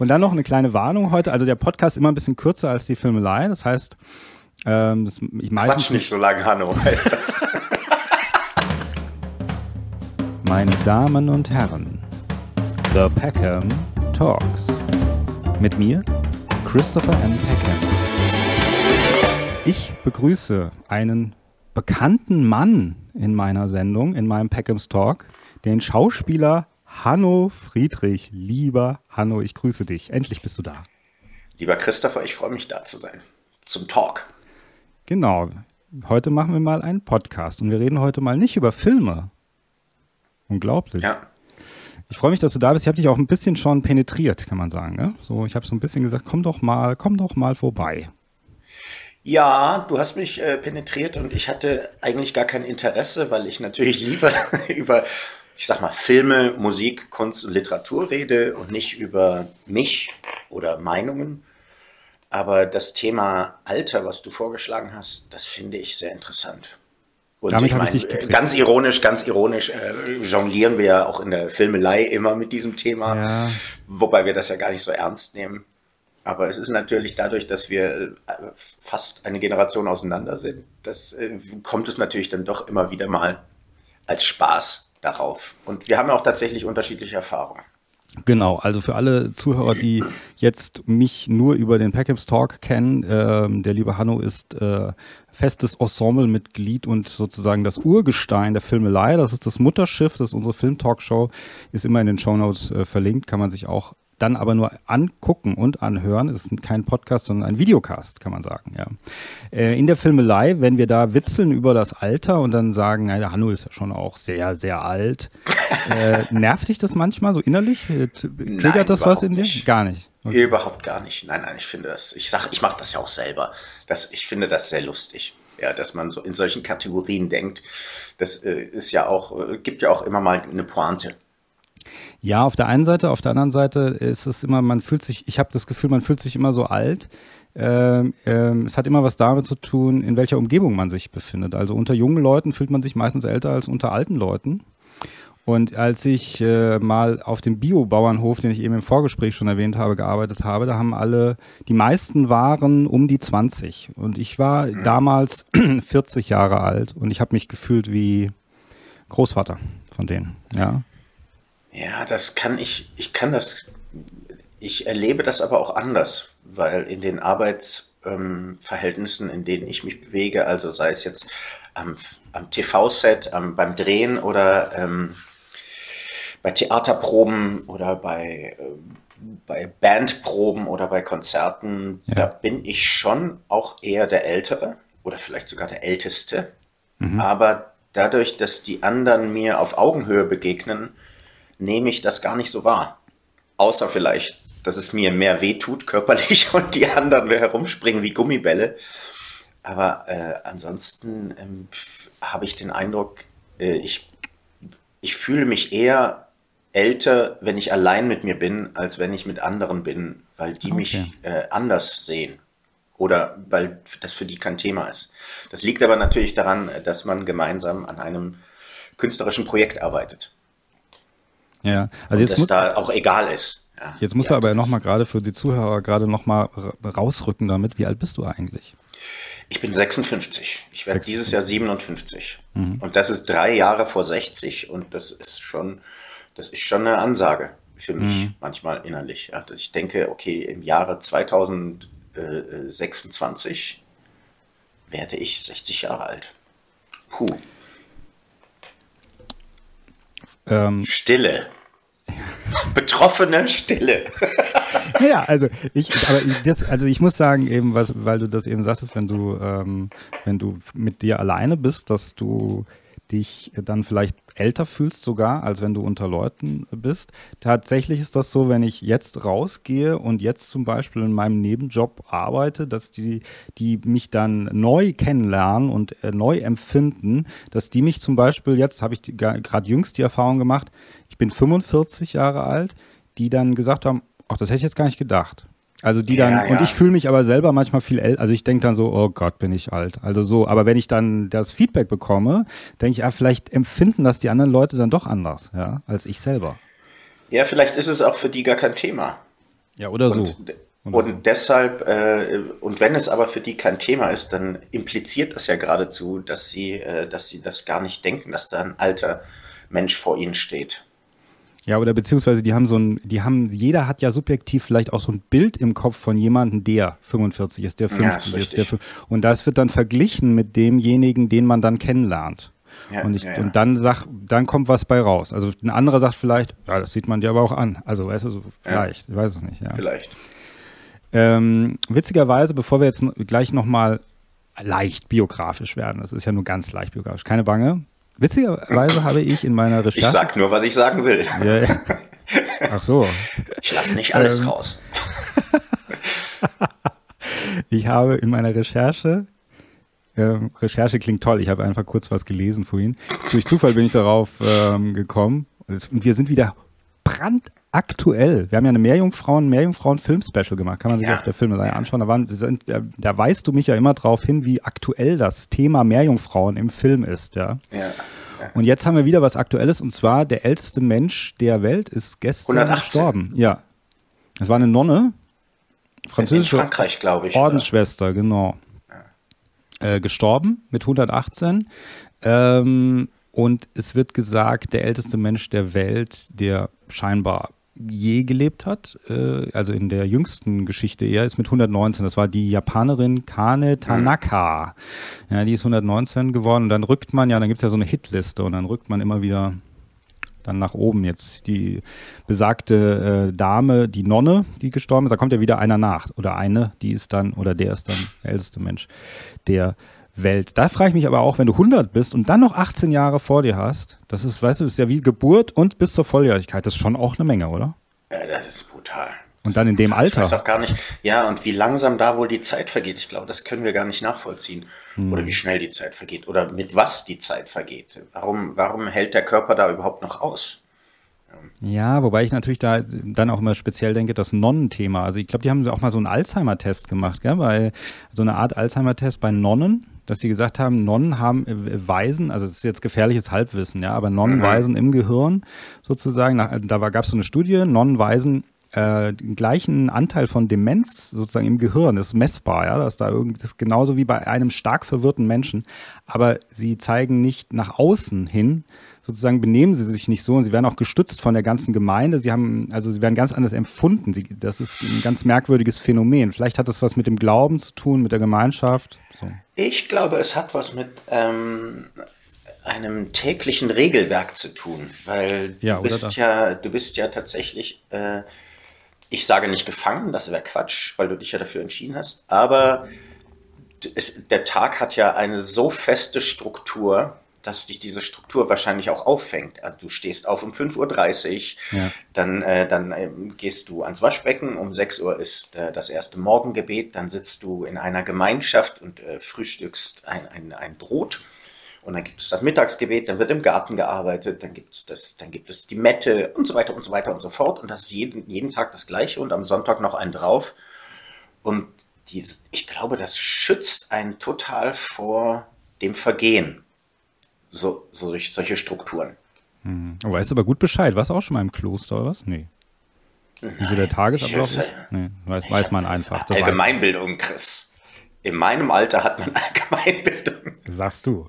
Und dann noch eine kleine Warnung heute. Also der Podcast ist immer ein bisschen kürzer als die Filmelei. Das heißt, ähm, das, ich meistens Quatsch nicht so lange, Hanno, heißt das. Meine Damen und Herren, The Peckham Talks. Mit mir, Christopher M. Peckham. Ich begrüße einen bekannten Mann in meiner Sendung, in meinem Peckhams Talk, den Schauspieler Hanno Friedrich. Lieber Hanno, ich grüße dich. Endlich bist du da. Lieber Christopher, ich freue mich da zu sein. Zum Talk. Genau. Heute machen wir mal einen Podcast und wir reden heute mal nicht über Filme. Unglaublich. Ja. Ich freue mich, dass du da bist. Ich habe dich auch ein bisschen schon penetriert, kann man sagen. Ne? So, ich habe so ein bisschen gesagt, komm doch mal, komm doch mal vorbei. Ja, du hast mich äh, penetriert und ich hatte eigentlich gar kein Interesse, weil ich natürlich lieber über, ich sag mal, Filme, Musik, Kunst und Literatur rede und nicht über mich oder Meinungen. Aber das Thema Alter, was du vorgeschlagen hast, das finde ich sehr interessant. Und Damit ich meine, ganz ironisch, ganz ironisch äh, jonglieren wir ja auch in der Filmelei immer mit diesem Thema, ja. wobei wir das ja gar nicht so ernst nehmen. Aber es ist natürlich dadurch, dass wir äh, fast eine Generation auseinander sind, das äh, kommt es natürlich dann doch immer wieder mal als Spaß darauf. Und wir haben auch tatsächlich unterschiedliche Erfahrungen. Genau, also für alle Zuhörer, die jetzt mich nur über den Packhams Talk kennen, äh, der liebe Hanno ist äh, festes Ensemblemitglied und sozusagen das Urgestein der Filmelei. Das ist das Mutterschiff, das ist unsere Film-Talkshow, ist immer in den Shownotes äh, verlinkt, kann man sich auch dann aber nur angucken und anhören. Es ist kein Podcast, sondern ein Videocast, kann man sagen. Ja. Äh, in der Filmelei, wenn wir da witzeln über das Alter und dann sagen, naja, Hanno ist ja schon auch sehr, sehr alt, äh, nervt dich das manchmal so innerlich? Äh, triggert nein, das was in dir? Nicht. Gar nicht. Okay. Überhaupt gar nicht. Nein, nein, ich finde das, ich sag, ich mache das ja auch selber. Das, ich finde das sehr lustig. Ja, dass man so in solchen Kategorien denkt. Das äh, ist ja auch, äh, gibt ja auch immer mal eine Pointe. Ja, auf der einen Seite, auf der anderen Seite ist es immer, man fühlt sich, ich habe das Gefühl, man fühlt sich immer so alt. Ähm, ähm, es hat immer was damit zu tun, in welcher Umgebung man sich befindet. Also unter jungen Leuten fühlt man sich meistens älter als unter alten Leuten. Und als ich äh, mal auf dem Biobauernhof, den ich eben im Vorgespräch schon erwähnt habe, gearbeitet habe, da haben alle, die meisten waren um die 20. Und ich war damals 40 Jahre alt und ich habe mich gefühlt wie Großvater von denen. Ja. Ja, das kann ich, ich kann das, ich erlebe das aber auch anders, weil in den Arbeitsverhältnissen, ähm, in denen ich mich bewege, also sei es jetzt am, am TV-Set, beim Drehen oder ähm, bei Theaterproben oder bei, äh, bei Bandproben oder bei Konzerten, ja. da bin ich schon auch eher der Ältere oder vielleicht sogar der Älteste. Mhm. Aber dadurch, dass die anderen mir auf Augenhöhe begegnen, nehme ich das gar nicht so wahr. Außer vielleicht, dass es mir mehr wehtut körperlich und die anderen herumspringen wie Gummibälle. Aber äh, ansonsten ähm, habe ich den Eindruck, äh, ich, ich fühle mich eher älter, wenn ich allein mit mir bin, als wenn ich mit anderen bin, weil die okay. mich äh, anders sehen. Oder weil das für die kein Thema ist. Das liegt aber natürlich daran, dass man gemeinsam an einem künstlerischen Projekt arbeitet. Ja, also jetzt muss, da auch egal ist. Ja, jetzt musst du aber nochmal gerade für die Zuhörer gerade nochmal rausrücken damit. Wie alt bist du eigentlich? Ich bin 56. Ich werde dieses Jahr 57. Mhm. Und das ist drei Jahre vor 60 und das ist schon, das ist schon eine Ansage für mich mhm. manchmal innerlich. Ja, dass ich denke, okay, im Jahre 2026 werde ich 60 Jahre alt. Puh. Ähm, Stille. Betroffene Stille. ja, also ich, aber ich, das, also ich muss sagen, eben, was, weil du das eben sagtest, wenn du, ähm, wenn du mit dir alleine bist, dass du dich dann vielleicht älter fühlst sogar, als wenn du unter Leuten bist. Tatsächlich ist das so, wenn ich jetzt rausgehe und jetzt zum Beispiel in meinem Nebenjob arbeite, dass die, die mich dann neu kennenlernen und äh, neu empfinden, dass die mich zum Beispiel, jetzt habe ich gerade jüngst die Erfahrung gemacht, ich bin 45 Jahre alt, die dann gesagt haben, ach, das hätte ich jetzt gar nicht gedacht. Also die dann, ja, ja. und ich fühle mich aber selber manchmal viel älter, also ich denke dann so, oh Gott, bin ich alt. Also so, aber wenn ich dann das Feedback bekomme, denke ich, ah, vielleicht empfinden das die anderen Leute dann doch anders, ja, als ich selber. Ja, vielleicht ist es auch für die gar kein Thema. Ja, oder und, so. Und, und deshalb, äh, und wenn es aber für die kein Thema ist, dann impliziert das ja geradezu, dass sie, äh, dass sie das gar nicht denken, dass da ein alter Mensch vor ihnen steht. Ja, oder beziehungsweise die haben so ein, die haben, jeder hat ja subjektiv vielleicht auch so ein Bild im Kopf von jemandem, der 45 ist, der 50 ja, ist, der und das wird dann verglichen mit demjenigen, den man dann kennenlernt. Ja, und, ich, ja, und dann sag, dann kommt was bei raus. Also ein anderer sagt vielleicht, ja, das sieht man dir aber auch an. Also weißt du, so, vielleicht, ich weiß es nicht. Ja. Vielleicht. Ähm, witzigerweise, bevor wir jetzt gleich nochmal leicht biografisch werden, das ist ja nur ganz leicht biografisch, keine Bange, Witzigerweise habe ich in meiner Recherche. Ich sag nur, was ich sagen will. Ja, ja. Ach so. Ich lasse nicht alles ähm, raus. ich habe in meiner Recherche, ähm, Recherche klingt toll, ich habe einfach kurz was gelesen vorhin. Durch Zufall bin ich darauf ähm, gekommen. Und wir sind wieder brandaktuell. Wir haben ja eine Meerjungfrauen, Meerjungfrauen-Film-Special gemacht. Kann man sich ja. auf der Filmreihe anschauen. Da, waren, da, da, weist du mich ja immer darauf hin, wie aktuell das Thema Meerjungfrauen im Film ist. Ja. ja. Und jetzt haben wir wieder was Aktuelles und zwar der älteste Mensch der Welt ist gestern 118. gestorben. Ja. Es war eine Nonne, französische In Frankreich, glaube ich. Ordensschwester, oder? genau. Äh, gestorben mit 118. Ähm, und es wird gesagt, der älteste Mensch der Welt, der scheinbar je gelebt hat, äh, also in der jüngsten Geschichte eher, ist mit 119. Das war die Japanerin Kane Tanaka. Ja, die ist 119 geworden. Und dann rückt man, ja, dann gibt es ja so eine Hitliste und dann rückt man immer wieder dann nach oben. Jetzt die besagte äh, Dame, die Nonne, die gestorben ist, da kommt ja wieder einer nach. Oder eine, die ist dann, oder der ist dann der älteste Mensch, der Welt. Da frage ich mich aber auch, wenn du 100 bist und dann noch 18 Jahre vor dir hast, das ist, weißt du, das ist ja wie Geburt und bis zur Volljährigkeit. Das ist schon auch eine Menge, oder? Ja, das ist brutal. Und dann in dem Alter. Ich weiß auch gar nicht, ja, und wie langsam da wohl die Zeit vergeht. Ich glaube, das können wir gar nicht nachvollziehen. Hm. Oder wie schnell die Zeit vergeht. Oder mit was die Zeit vergeht. Warum, warum hält der Körper da überhaupt noch aus? Ja, wobei ich natürlich da dann auch immer speziell denke, das Nonnenthema. Also ich glaube, die haben auch mal so einen Alzheimer-Test gemacht, gell? weil so eine Art Alzheimer-Test bei Nonnen, dass sie gesagt haben, Nonnen haben äh, Weisen, also das ist jetzt gefährliches Halbwissen, ja, aber Nonnen mhm. weisen im Gehirn sozusagen, nach, da gab es so eine Studie, Nonnen weisen äh, den gleichen Anteil von Demenz sozusagen im Gehirn, das ist messbar, ja, dass da irgendwie, das ist genauso wie bei einem stark verwirrten Menschen, aber sie zeigen nicht nach außen hin, sozusagen benehmen sie sich nicht so und sie werden auch gestützt von der ganzen Gemeinde. Sie haben, also sie werden ganz anders empfunden. Sie, das ist ein ganz merkwürdiges Phänomen. Vielleicht hat das was mit dem Glauben zu tun, mit der Gemeinschaft. Ich glaube, es hat was mit ähm, einem täglichen Regelwerk zu tun, weil ja, du bist ja, du bist ja tatsächlich, äh, ich sage nicht gefangen, das wäre Quatsch, weil du dich ja dafür entschieden hast, aber es, der Tag hat ja eine so feste Struktur, dass dich diese Struktur wahrscheinlich auch auffängt. Also du stehst auf um 5.30 Uhr, ja. dann, äh, dann äh, gehst du ans Waschbecken, um 6 Uhr ist äh, das erste Morgengebet, dann sitzt du in einer Gemeinschaft und äh, frühstückst ein, ein, ein Brot. Und dann gibt es das Mittagsgebet, dann wird im Garten gearbeitet, dann gibt es das, dann gibt es die Mette und so weiter und so weiter und so fort. Und das ist jeden, jeden Tag das Gleiche und am Sonntag noch einen drauf. Und dies, ich glaube, das schützt einen total vor dem Vergehen so, so durch solche Strukturen. Mhm. Oh, weißt du aber gut Bescheid. Warst du auch schon mal im Kloster oder was? Nee. Wie so der Tagesablauf ist? Nee, weiß, weiß man einfach. Das Allgemeinbildung, Chris. In meinem Alter hat man Allgemeinbildung. Sagst du.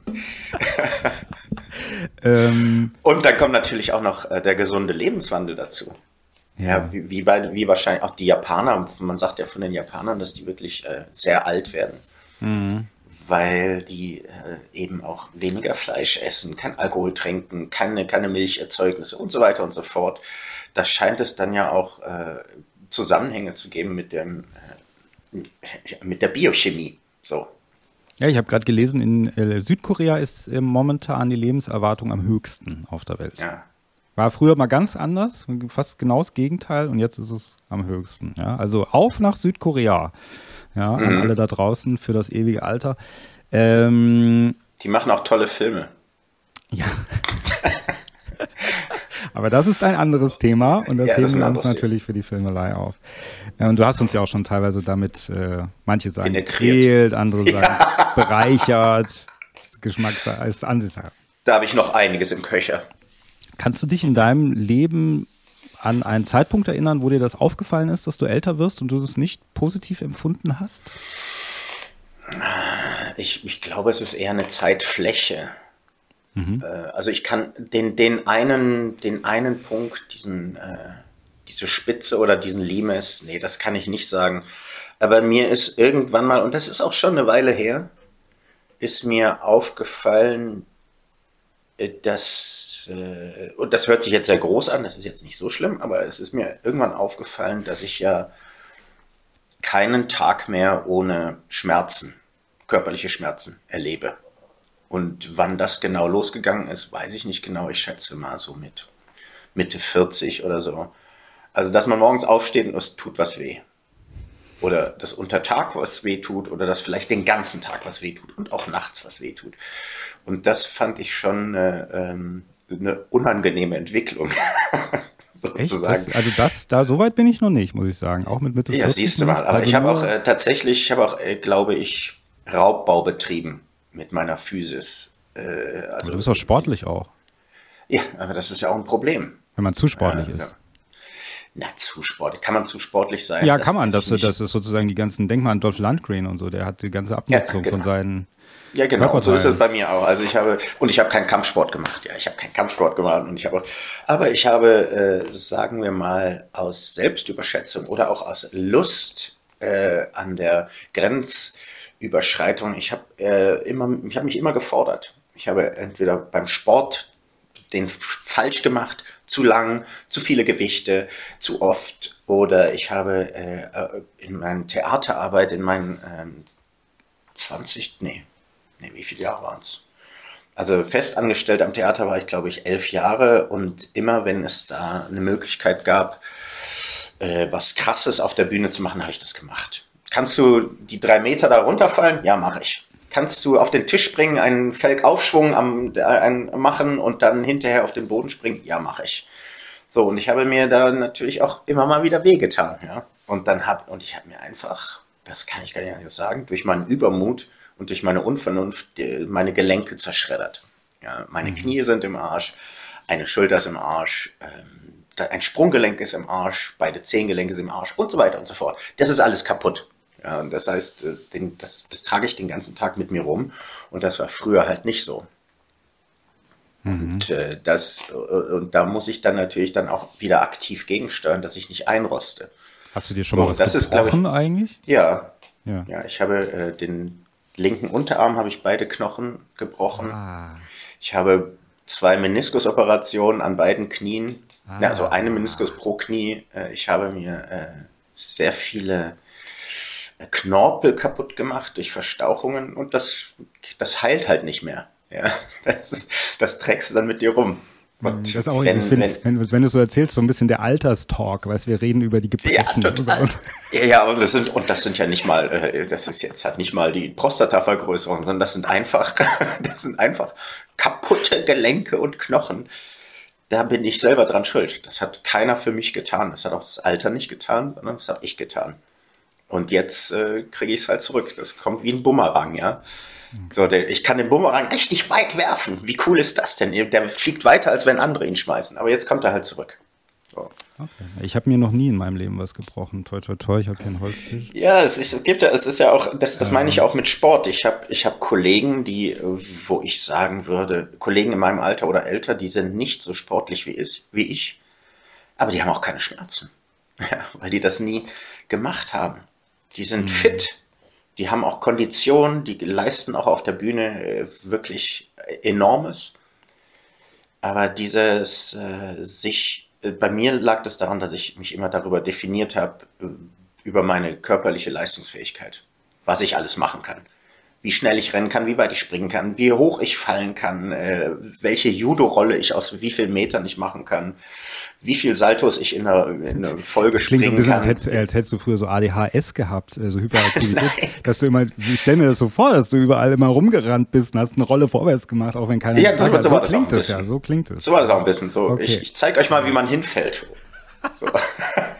ähm, Und dann kommt natürlich auch noch äh, der gesunde Lebenswandel dazu. Ja, ja wie, wie, bei, wie wahrscheinlich auch die Japaner. Man sagt ja von den Japanern, dass die wirklich äh, sehr alt werden. Mhm weil die äh, eben auch weniger Fleisch essen, kein Alkohol trinken, keine, keine Milcherzeugnisse und so weiter und so fort. Da scheint es dann ja auch äh, Zusammenhänge zu geben mit, dem, äh, mit der Biochemie. So. Ja, ich habe gerade gelesen, in äh, Südkorea ist momentan die Lebenserwartung am höchsten auf der Welt. Ja. War früher mal ganz anders, fast genau das Gegenteil und jetzt ist es am höchsten. Ja? Also auf nach Südkorea ja, mhm. an alle da draußen für das ewige Alter. Ähm, die machen auch tolle Filme. Ja. Aber das ist ein anderes Thema und das ja, heben wir uns natürlich für die Filmelei auf. Und du hast uns ja auch schon teilweise damit, äh, manche sagen, gequält, andere sagen, ja. bereichert. Geschmack ist Ansichtssache. Da habe ich noch einiges im Köcher. Kannst du dich in deinem Leben an einen Zeitpunkt erinnern, wo dir das aufgefallen ist, dass du älter wirst und du es nicht positiv empfunden hast? Ich, ich glaube, es ist eher eine Zeitfläche. Mhm. Äh, also ich kann den, den, einen, den einen Punkt, diesen, äh, diese Spitze oder diesen Limes, nee, das kann ich nicht sagen. Aber mir ist irgendwann mal, und das ist auch schon eine Weile her, ist mir aufgefallen, äh, dass, äh, und das hört sich jetzt sehr groß an, das ist jetzt nicht so schlimm, aber es ist mir irgendwann aufgefallen, dass ich ja keinen Tag mehr ohne Schmerzen, körperliche Schmerzen erlebe. Und wann das genau losgegangen ist, weiß ich nicht genau. Ich schätze mal so mit Mitte 40 oder so. Also, dass man morgens aufsteht und es tut was weh. Oder dass unter Tag was weh tut oder dass vielleicht den ganzen Tag was weh tut und auch nachts was weh tut. Und das fand ich schon äh, ähm, eine unangenehme Entwicklung. sozusagen. Das, also das, da so weit bin ich noch nicht, muss ich sagen. Auch mit Mitte Ja, siehst du mal. Aber also ich habe auch äh, tatsächlich, ich habe auch, äh, glaube ich, Raubbau betrieben mit meiner Physis. Äh, also, du bist auch sportlich auch. Ja, aber das ist ja auch ein Problem. Wenn man zu sportlich ist. Ja. Na, zu sportlich. Kann man zu sportlich sein? Ja, das kann man. Das, das ist sozusagen die ganzen, denk mal an Dolph Lundgren und so, der hat die ganze Abnutzung ja, genau. von seinen. Ja, genau. So ist es bei mir auch. Also ich habe, und ich habe keinen Kampfsport gemacht. Ja, ich habe keinen Kampfsport gemacht und ich habe, aber ich habe, äh, sagen wir mal, aus Selbstüberschätzung oder auch aus Lust äh, an der Grenzüberschreitung, ich habe äh, immer, ich habe mich immer gefordert. Ich habe entweder beim Sport den falsch gemacht, zu lang, zu viele Gewichte, zu oft. Oder ich habe äh, in meiner Theaterarbeit, in meinen ähm, 20, nee, nee, wie viele Jahre waren es? Also festangestellt am Theater war ich, glaube ich, elf Jahre und immer, wenn es da eine Möglichkeit gab, äh, was Krasses auf der Bühne zu machen, habe ich das gemacht. Kannst du die drei Meter da runterfallen? Ja, mache ich kannst du auf den Tisch springen, einen Felgaufschwung am, ein, machen und dann hinterher auf den Boden springen? Ja, mache ich. So, und ich habe mir da natürlich auch immer mal wieder wehgetan, ja. Und dann hab, und ich habe mir einfach, das kann ich gar nicht sagen, durch meinen Übermut und durch meine Unvernunft meine Gelenke zerschreddert. Ja, meine mhm. Knie sind im Arsch, eine Schulter ist im Arsch, ähm, ein Sprunggelenk ist im Arsch, beide Zehengelenke sind im Arsch und so weiter und so fort. Das ist alles kaputt. Ja, und das heißt, äh, den, das, das trage ich den ganzen Tag mit mir rum. Und das war früher halt nicht so. Mhm. Und, äh, das, äh, und da muss ich dann natürlich dann auch wieder aktiv gegensteuern, dass ich nicht einroste. Hast du dir schon so, mal was das gebrochen ist, ich, eigentlich? Ja. Ja, ja ich habe äh, den linken Unterarm, habe ich beide Knochen gebrochen. Ah. Ich habe zwei Meniskusoperationen an beiden Knien. Ah. Ja, also eine Meniskus pro Knie. Ich habe mir sehr viele Knorpel kaputt gemacht durch Verstauchungen und das, das heilt halt nicht mehr. Ja, das, ist, das trägst du dann mit dir rum. Und das ist auch, wenn, find, wenn, wenn, wenn, du so erzählst, so ein bisschen der Alterstalk, weißt wir reden über die Gebrechen. Ja, total. ja, ja, und das sind, und das sind ja nicht mal, äh, das ist jetzt halt nicht mal die Prostatavergrößerung, sondern das sind einfach, das sind einfach kaputte Gelenke und Knochen. Da bin ich selber dran schuld. Das hat keiner für mich getan. Das hat auch das Alter nicht getan, sondern das habe ich getan. Und jetzt äh, kriege ich es halt zurück. Das kommt wie ein Bumerang, ja. So, der, ich kann den Bumerang richtig weit werfen. Wie cool ist das denn? Der fliegt weiter, als wenn andere ihn schmeißen. Aber jetzt kommt er halt zurück. So. Okay. Ich habe mir noch nie in meinem Leben was gebrochen. Toi, toi, toi, ich habe hier einen Holztisch. Ja, es, ist, es gibt ja, es ist ja auch, das, das meine ich auch mit Sport. Ich habe ich hab Kollegen, die, wo ich sagen würde, Kollegen in meinem Alter oder älter, die sind nicht so sportlich wie ich, wie ich aber die haben auch keine Schmerzen. Ja, weil die das nie gemacht haben. Die sind mhm. fit, die haben auch Konditionen, die leisten auch auf der Bühne äh, wirklich enormes. Aber dieses äh, sich, äh, bei mir lag das daran, dass ich mich immer darüber definiert habe, äh, über meine körperliche Leistungsfähigkeit, was ich alles machen kann. Wie schnell ich rennen kann, wie weit ich springen kann, wie hoch ich fallen kann, äh, welche Judo-Rolle ich aus wie vielen Metern ich machen kann, wie viel Saltos ich in einer, in einer Folge das springen ein bisschen, kann. Als hättest, als hättest du früher so ADHS gehabt, so also Hyperaktivität, dass du immer, ich stelle mir das so vor, dass du überall immer rumgerannt bist und hast eine Rolle vorwärts gemacht, auch wenn keiner ja, so, so, so klingt es ja, so klingt es. So war das auch ein bisschen. So, okay. ich, ich zeige euch mal, wie man hinfällt. So.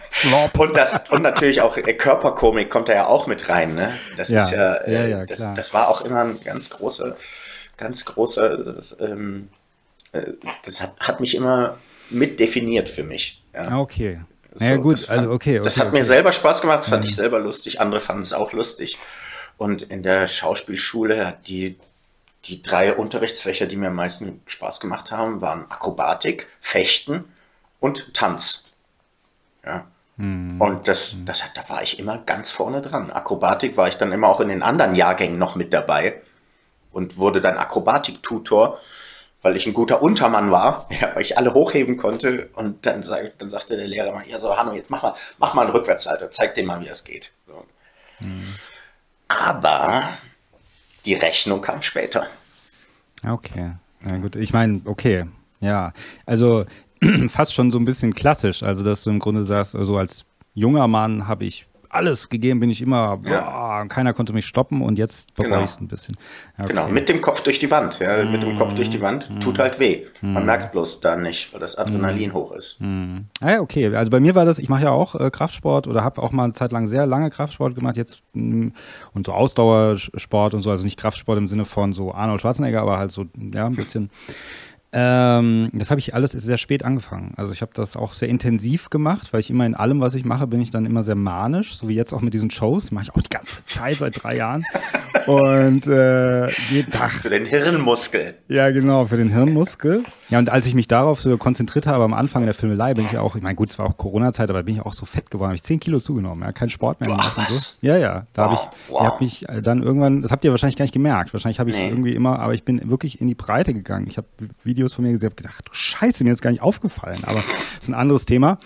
und das und natürlich auch äh, Körperkomik kommt da ja auch mit rein. Ne? Das ja, ist ja, äh, ja, ja das, das, war auch immer ein ganz großer, ganz großer. Das, ähm, äh, das hat, hat mich immer mit definiert für mich. Ja. Okay. So, gut, fand, also okay, okay. Das hat okay. mir selber Spaß gemacht, das fand ich selber lustig, andere fanden es auch lustig. Und in der Schauspielschule, die, die drei Unterrichtsfächer, die mir am meisten Spaß gemacht haben, waren Akrobatik, Fechten und Tanz. Ja. Mhm. Und das, mhm. das, da war ich immer ganz vorne dran. Akrobatik war ich dann immer auch in den anderen Jahrgängen noch mit dabei und wurde dann Akrobatik-Tutor weil ich ein guter Untermann war, ja, weil ich alle hochheben konnte. Und dann, sag, dann sagte der Lehrer mal, ja so, Hanno, jetzt mach mal, mach mal einen Rückwärtssalto, zeig dir mal, wie das geht. So. Hm. Aber die Rechnung kam später. Okay, na gut, ich meine, okay, ja, also fast schon so ein bisschen klassisch, also dass du im Grunde sagst, also als junger Mann habe ich alles gegeben, bin ich immer, boah, keiner konnte mich stoppen und jetzt bereue genau. ich es ein bisschen. Okay. Genau, mit dem Kopf durch die Wand. Ja, mm. Mit dem Kopf durch die Wand mm. tut halt weh. Man mm. merkt es bloß dann nicht, weil das Adrenalin mm. hoch ist. Mm. Ah, ja, okay. Also bei mir war das, ich mache ja auch äh, Kraftsport oder habe auch mal eine Zeit lang sehr lange Kraftsport gemacht, jetzt mm, und so Ausdauersport und so, also nicht Kraftsport im Sinne von so Arnold Schwarzenegger, aber halt so, ja, ein bisschen. Ähm, das habe ich alles sehr spät angefangen. Also ich habe das auch sehr intensiv gemacht, weil ich immer in allem, was ich mache, bin ich dann immer sehr manisch, so wie jetzt auch mit diesen Shows, mache ich auch die ganze Zeit seit drei Jahren. Und äh, jeden Tag. Für den Hirnmuskel. Ja, genau, für den Hirnmuskel. Ja, und als ich mich darauf so konzentriert habe am Anfang der Filmelei, bin ich ja auch, ich meine, gut, es war auch Corona-Zeit, aber bin ich auch so fett geworden, habe ich zehn Kilo zugenommen, ja, kein Sport mehr gemacht. Was? So. Ja, ja, da wow, habe ich, wow. hab mich dann irgendwann, das habt ihr wahrscheinlich gar nicht gemerkt, wahrscheinlich habe ich nee. irgendwie immer, aber ich bin wirklich in die Breite gegangen. Ich habe Videos Videos von mir gesehen, habe gedacht, du Scheiße, mir ist gar nicht aufgefallen, aber das ist ein anderes Thema.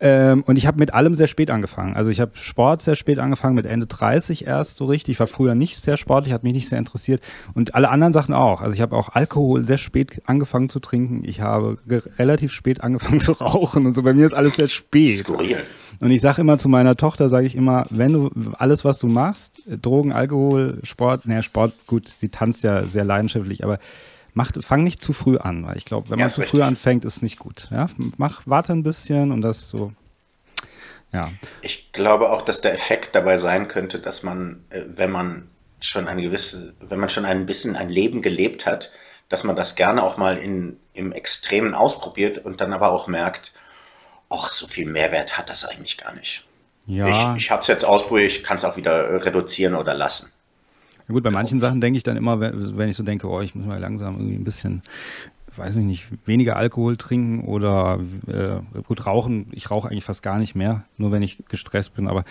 Ähm, und ich habe mit allem sehr spät angefangen. Also ich habe Sport sehr spät angefangen, mit Ende 30 erst so richtig. Ich war früher nicht sehr sportlich, hat mich nicht sehr interessiert. Und alle anderen Sachen auch. Also ich habe auch Alkohol sehr spät angefangen zu trinken. Ich habe relativ spät angefangen zu rauchen und so. Bei mir ist alles sehr spät. Skurril. Und ich sage immer zu meiner Tochter, sage ich immer, wenn du alles, was du machst, Drogen, Alkohol, Sport, naja, Sport, gut, sie tanzt ja sehr leidenschaftlich, aber mach, fang nicht zu früh an, weil ich glaube, wenn man zu richtig. früh anfängt, ist nicht gut. Ja? Mach, warte ein bisschen und das so. Ja. Ich glaube auch, dass der Effekt dabei sein könnte, dass man, äh, wenn man schon eine gewisse, wenn man schon ein bisschen ein Leben gelebt hat, dass man das gerne auch mal in, im Extremen ausprobiert und dann aber auch merkt, ach, so viel Mehrwert hat das eigentlich gar nicht. Ja. Ich, ich habe es jetzt ausprobiert, ich kann es auch wieder reduzieren oder lassen. Ja gut, bei manchen Sachen denke ich dann immer, wenn ich so denke, oh, ich muss mal langsam irgendwie ein bisschen weiß ich nicht, weniger Alkohol trinken oder äh, gut rauchen. Ich rauche eigentlich fast gar nicht mehr, nur wenn ich gestresst bin, aber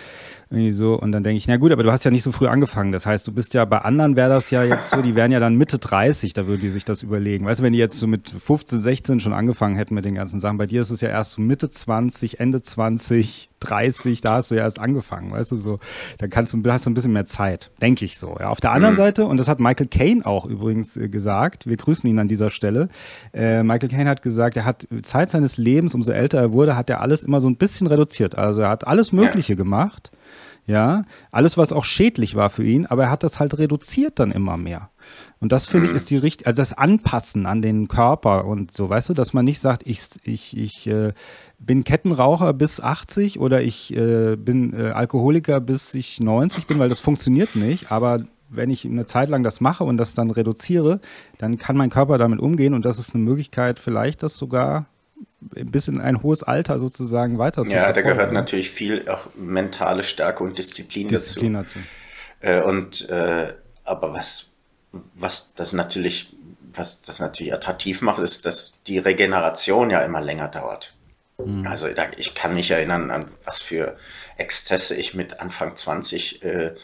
irgendwie so. Und dann denke ich, na gut, aber du hast ja nicht so früh angefangen. Das heißt, du bist ja bei anderen wäre das ja jetzt so, die wären ja dann Mitte 30, da würden die sich das überlegen. Weißt du, wenn die jetzt so mit 15, 16 schon angefangen hätten mit den ganzen Sachen, bei dir ist es ja erst so Mitte 20, Ende 20, 30, da hast du ja erst angefangen, weißt du, so, dann kannst du, hast du ein bisschen mehr Zeit, denke ich so. Ja. Auf der anderen mhm. Seite, und das hat Michael Caine auch übrigens äh, gesagt, wir grüßen ihn an dieser Stelle, äh, Michael Caine hat gesagt, er hat Zeit seines Lebens, umso älter er wurde, hat er alles immer so ein bisschen reduziert. Also er hat alles Mögliche ja. gemacht, ja, alles, was auch schädlich war für ihn, aber er hat das halt reduziert dann immer mehr. Und das finde ich mhm. ist die richtig, also das Anpassen an den Körper und so, weißt du, dass man nicht sagt, ich, ich, ich äh, bin Kettenraucher bis 80 oder ich äh, bin äh, Alkoholiker bis ich 90 bin, weil das funktioniert nicht, aber wenn ich eine Zeit lang das mache und das dann reduziere, dann kann mein Körper damit umgehen und das ist eine Möglichkeit, vielleicht das sogar bis in ein hohes Alter sozusagen weiter Ja, da gehört natürlich viel auch mentale Stärke und Disziplin, Disziplin dazu. dazu. Äh, und äh, aber was was das natürlich, was das natürlich attraktiv macht, ist, dass die Regeneration ja immer länger dauert. Mhm. Also ich kann mich erinnern, an was für Exzesse ich mit Anfang 20 äh,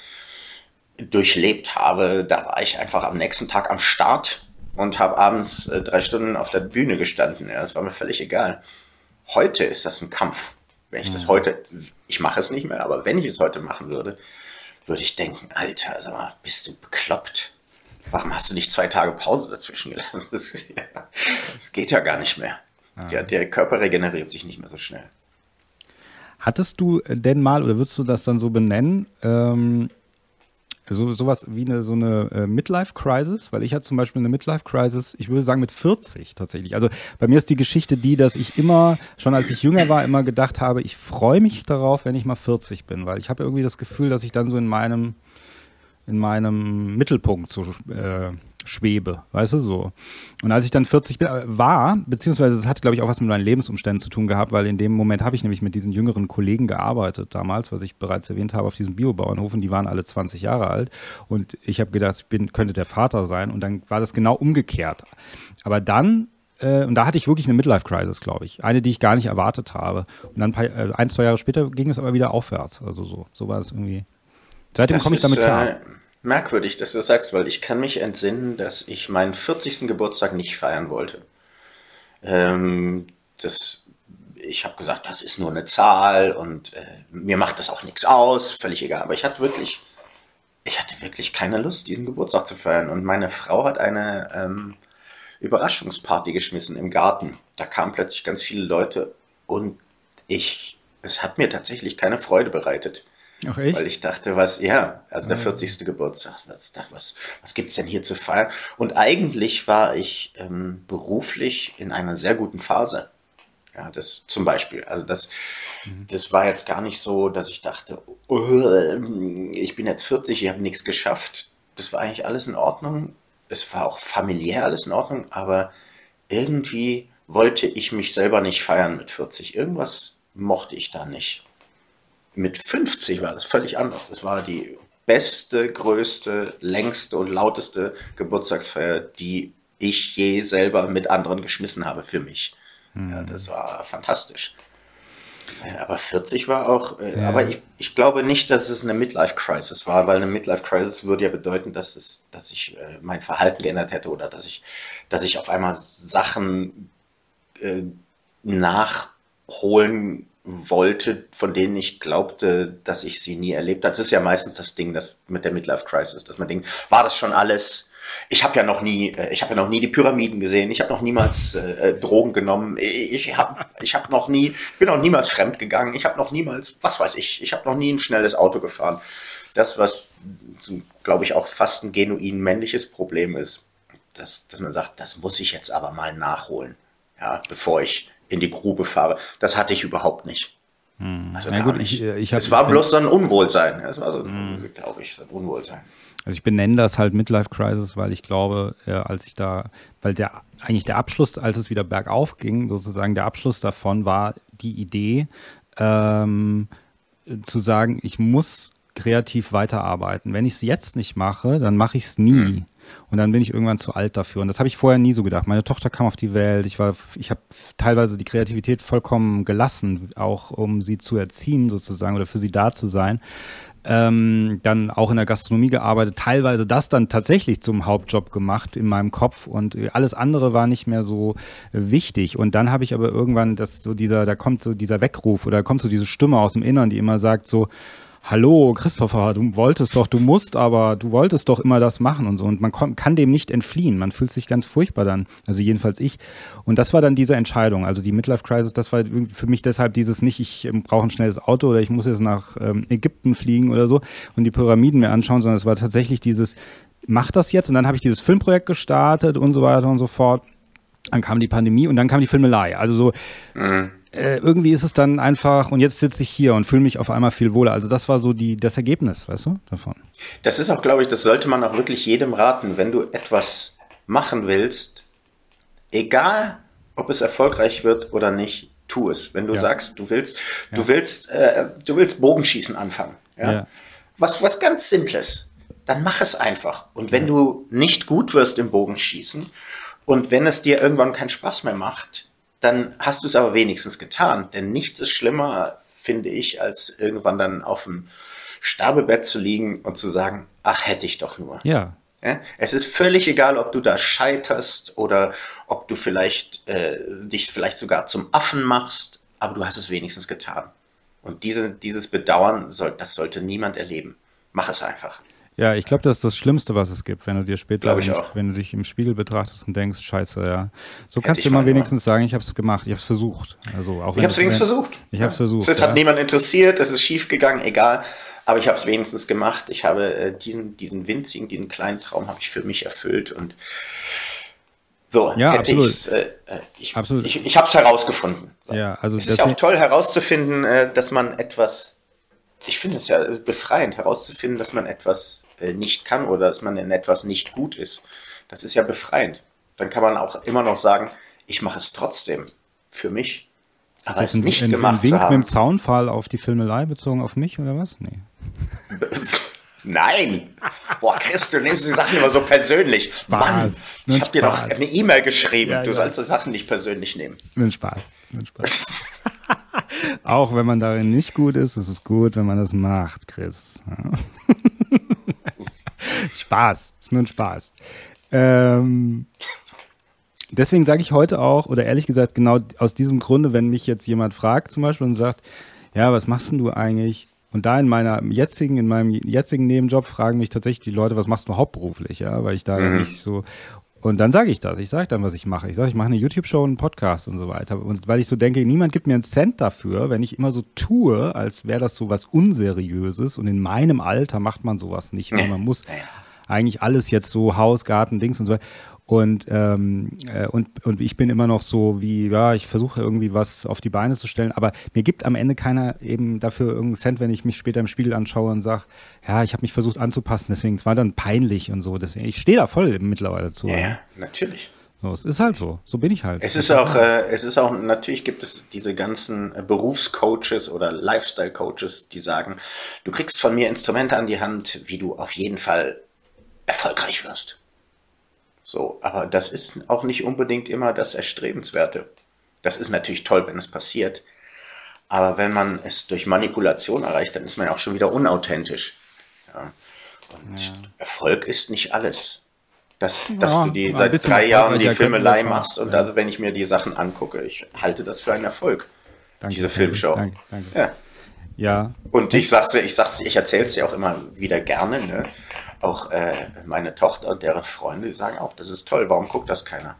durchlebt habe. Da war ich einfach am nächsten Tag am Start und habe abends äh, drei Stunden auf der Bühne gestanden. Ja, das war mir völlig egal. Heute ist das ein Kampf. Wenn ich das mhm. heute, ich mache es nicht mehr, aber wenn ich es heute machen würde, würde ich denken, Alter, sag mal, bist du bekloppt? Warum hast du nicht zwei Tage Pause dazwischen gelassen? Das, ja, das geht ja gar nicht mehr. Ah. Der, der Körper regeneriert sich nicht mehr so schnell. Hattest du denn mal, oder würdest du das dann so benennen, ähm, so sowas wie eine so eine äh, Midlife-Crisis? Weil ich hatte zum Beispiel eine Midlife-Crisis, ich würde sagen mit 40 tatsächlich. Also bei mir ist die Geschichte die, dass ich immer, schon als ich jünger war, immer gedacht habe, ich freue mich darauf, wenn ich mal 40 bin, weil ich habe irgendwie das Gefühl, dass ich dann so in meinem in meinem Mittelpunkt so äh, schwebe, weißt du so. Und als ich dann 40 äh, war, beziehungsweise das hat, glaube ich, auch was mit meinen Lebensumständen zu tun gehabt, weil in dem Moment habe ich nämlich mit diesen jüngeren Kollegen gearbeitet damals, was ich bereits erwähnt habe, auf diesem Biobauernhof und die waren alle 20 Jahre alt und ich habe gedacht, ich bin, könnte der Vater sein und dann war das genau umgekehrt. Aber dann äh, und da hatte ich wirklich eine Midlife-Crisis, glaube ich. Eine, die ich gar nicht erwartet habe. Und dann ein, paar, äh, ein, zwei Jahre später ging es aber wieder aufwärts. Also so, so war es irgendwie. Seitdem komme ich damit klar. Äh, merkwürdig, dass du das sagst, weil ich kann mich entsinnen, dass ich meinen 40. Geburtstag nicht feiern wollte. Ähm, das, ich habe gesagt, das ist nur eine Zahl und äh, mir macht das auch nichts aus, völlig egal. Aber ich hatte wirklich, ich hatte wirklich keine Lust, diesen Geburtstag zu feiern. Und meine Frau hat eine ähm, Überraschungsparty geschmissen im Garten. Da kamen plötzlich ganz viele Leute und ich, es hat mir tatsächlich keine Freude bereitet. Ach echt? Weil ich dachte, was, ja, also der 40. Ah. Geburtstag, was, was, was gibt's denn hier zu feiern? Und eigentlich war ich ähm, beruflich in einer sehr guten Phase. Ja, das zum Beispiel. Also das, mhm. das war jetzt gar nicht so, dass ich dachte, oh, ich bin jetzt 40, ich habe nichts geschafft. Das war eigentlich alles in Ordnung. Es war auch familiär alles in Ordnung, aber irgendwie wollte ich mich selber nicht feiern mit 40. Irgendwas mochte ich da nicht mit 50 war das völlig anders. Das war die beste, größte, längste und lauteste Geburtstagsfeier, die ich je selber mit anderen geschmissen habe für mich. Mhm. Ja, das war fantastisch. Aber 40 war auch, äh, ja. aber ich, ich glaube nicht, dass es eine Midlife-Crisis war, weil eine Midlife-Crisis würde ja bedeuten, dass, es, dass ich äh, mein Verhalten geändert hätte oder dass ich, dass ich auf einmal Sachen äh, nachholen wollte, von denen ich glaubte, dass ich sie nie erlebt habe. Das ist ja meistens das Ding, das mit der Midlife Crisis, dass man denkt, war das schon alles? Ich habe ja noch nie, äh, ich habe ja noch nie die Pyramiden gesehen. Ich habe noch niemals äh, äh Drogen genommen. Ich habe, ich habe noch nie, bin noch niemals fremd gegangen. Ich habe noch niemals, was weiß ich, ich habe noch nie ein schnelles Auto gefahren. Das, was, glaube ich, auch fast ein genuin männliches Problem ist, dass, dass man sagt, das muss ich jetzt aber mal nachholen, ja, bevor ich in die Grube fahre. Das hatte ich überhaupt nicht. Hm. Also gar gut, nicht. Ich, ich hab, es war bloß so ein Unwohlsein. Es war so, hm. glaube ich, so ein Unwohlsein. Also ich benenne das halt Midlife Crisis, weil ich glaube, äh, als ich da, weil der eigentlich der Abschluss, als es wieder bergauf ging, sozusagen der Abschluss davon war die Idee, ähm, zu sagen, ich muss kreativ weiterarbeiten. Wenn ich es jetzt nicht mache, dann mache ich es nie. Hm. Und dann bin ich irgendwann zu alt dafür. Und das habe ich vorher nie so gedacht. Meine Tochter kam auf die Welt. Ich war, ich habe teilweise die Kreativität vollkommen gelassen, auch um sie zu erziehen sozusagen oder für sie da zu sein. Ähm, dann auch in der Gastronomie gearbeitet, teilweise das dann tatsächlich zum Hauptjob gemacht in meinem Kopf und alles andere war nicht mehr so wichtig. Und dann habe ich aber irgendwann das so dieser, da kommt so dieser Weckruf oder kommt so diese Stimme aus dem Innern, die immer sagt so, hallo Christopher, du wolltest doch, du musst aber, du wolltest doch immer das machen und so. Und man kann dem nicht entfliehen. Man fühlt sich ganz furchtbar dann. Also jedenfalls ich. Und das war dann diese Entscheidung. Also die Midlife Crisis, das war für mich deshalb dieses nicht, ich ähm, brauche ein schnelles Auto oder ich muss jetzt nach ähm, Ägypten fliegen oder so und die Pyramiden mir anschauen, sondern es war tatsächlich dieses, mach das jetzt. Und dann habe ich dieses Filmprojekt gestartet und so weiter und so fort. Dann kam die Pandemie und dann kam die Filmelei. Also so, mhm äh, irgendwie ist es dann einfach, und jetzt sitze ich hier und fühle mich auf einmal viel wohler. Also das war so die, das Ergebnis, weißt du, davon. Das ist auch, glaube ich, das sollte man auch wirklich jedem raten, wenn du etwas machen willst, egal ob es erfolgreich wird oder nicht, tu es. Wenn du ja. sagst, du willst, ja. du willst, äh, du willst Bogenschießen anfangen, ja? ja? Was, was ganz Simples, dann mach es einfach. Und wenn du nicht gut wirst im Bogenschießen und wenn es dir irgendwann keinen Spaß mehr macht, dann hast du es aber wenigstens getan. Denn nichts ist schlimmer, finde ich, als irgendwann dann auf dem Sterbebett zu liegen und zu sagen, ach, hätte ich doch nur. Ja. ja? Es ist völlig egal, ob du da scheiterst oder ob du vielleicht äh, dich vielleicht sogar zum Affen machst, aber du hast es wenigstens getan. Und diese, dieses Bedauern, soll, das sollte niemand erleben. Mach es einfach. Ja, ich glaube, das ist das Schlimmste, was es gibt, wenn du dir später, im, wenn du dich im Spiegel betrachtest und denkst, scheiße, ja. So Hätte kannst du immer wenigstens sagen, ich habe es gemacht, ich habe es versucht. Also auch ich habe es wenigstens versucht. Ich habe es versucht. Es ja. hat niemand interessiert, es ist schief gegangen, egal. Aber ich habe es wenigstens gemacht. Ich habe äh, diesen, diesen winzigen, diesen kleinen Traum habe ich für mich erfüllt und so, ja, absolut. Äh, äh, ich, absolut. ich, ich habe es herausgefunden. So. Ja, also es ist ja auch toll herauszufinden, äh, dass man etwas ich finde es ja befreiend herauszufinden, dass man etwas äh, nicht kann oder dass man in etwas nicht gut ist. Das ist ja befreiend. Dann kann man auch immer noch sagen, ich mache es trotzdem für mich. Aber es nicht ein, gemacht ein Wink zu haben. mit dem Zaunfall auf die Filmelei bezogen auf mich oder was? Nee. Nein! Boah, Chris, du nimmst die Sachen immer so persönlich. Spaß, Mann, ich habe dir doch eine E-Mail geschrieben. Ja, du ja. sollst die Sachen nicht persönlich nehmen. Ist ein Spaß. Ist ein Spaß. Auch wenn man darin nicht gut ist, ist es gut, wenn man das macht, Chris. Ja. Spaß, ist nur ein Spaß. Ähm, deswegen sage ich heute auch, oder ehrlich gesagt, genau aus diesem Grunde, wenn mich jetzt jemand fragt zum Beispiel und sagt, ja, was machst denn du eigentlich? Und da in meiner jetzigen, in meinem jetzigen Nebenjob fragen mich tatsächlich die Leute, was machst du hauptberuflich, ja, weil ich da mhm. nicht so. Und dann sage ich das. Ich sage dann, was ich mache. Ich sage, ich mache eine YouTube-Show, einen Podcast und so weiter. Und weil ich so denke, niemand gibt mir einen Cent dafür, wenn ich immer so tue, als wäre das so was Unseriöses. Und in meinem Alter macht man sowas nicht. Weil man muss eigentlich alles jetzt so Haus, Garten, Dings und so weiter. Und, ähm, äh, und, und ich bin immer noch so wie, ja, ich versuche irgendwie was auf die Beine zu stellen, aber mir gibt am Ende keiner eben dafür irgendeinen Cent, wenn ich mich später im Spiegel anschaue und sage, ja, ich habe mich versucht anzupassen, deswegen, es war dann peinlich und so. Deswegen, ich stehe da voll mittlerweile zu. Ja, ja, natürlich. So, es ist halt so. So bin ich halt. Es ist auch, äh, es ist auch, natürlich gibt es diese ganzen äh, Berufscoaches oder Lifestyle-Coaches, die sagen, du kriegst von mir Instrumente an die Hand, wie du auf jeden Fall erfolgreich wirst. So, aber das ist auch nicht unbedingt immer das Erstrebenswerte. Das ist natürlich toll, wenn es passiert. Aber wenn man es durch Manipulation erreicht, dann ist man auch schon wieder unauthentisch. Ja. Und ja. Erfolg ist nicht alles. Dass, dass ja, du die seit drei Jahren die Filmelei machst und also wenn ich mir die Sachen angucke, ich halte das für einen Erfolg. Danke, diese Filmshow. Danke, danke. Ja. Ja. Und ich sag's ich sag's, ich erzähl's dir auch immer wieder gerne, ne? auch äh, meine Tochter und deren Freunde, die sagen auch, das ist toll, warum guckt das keiner?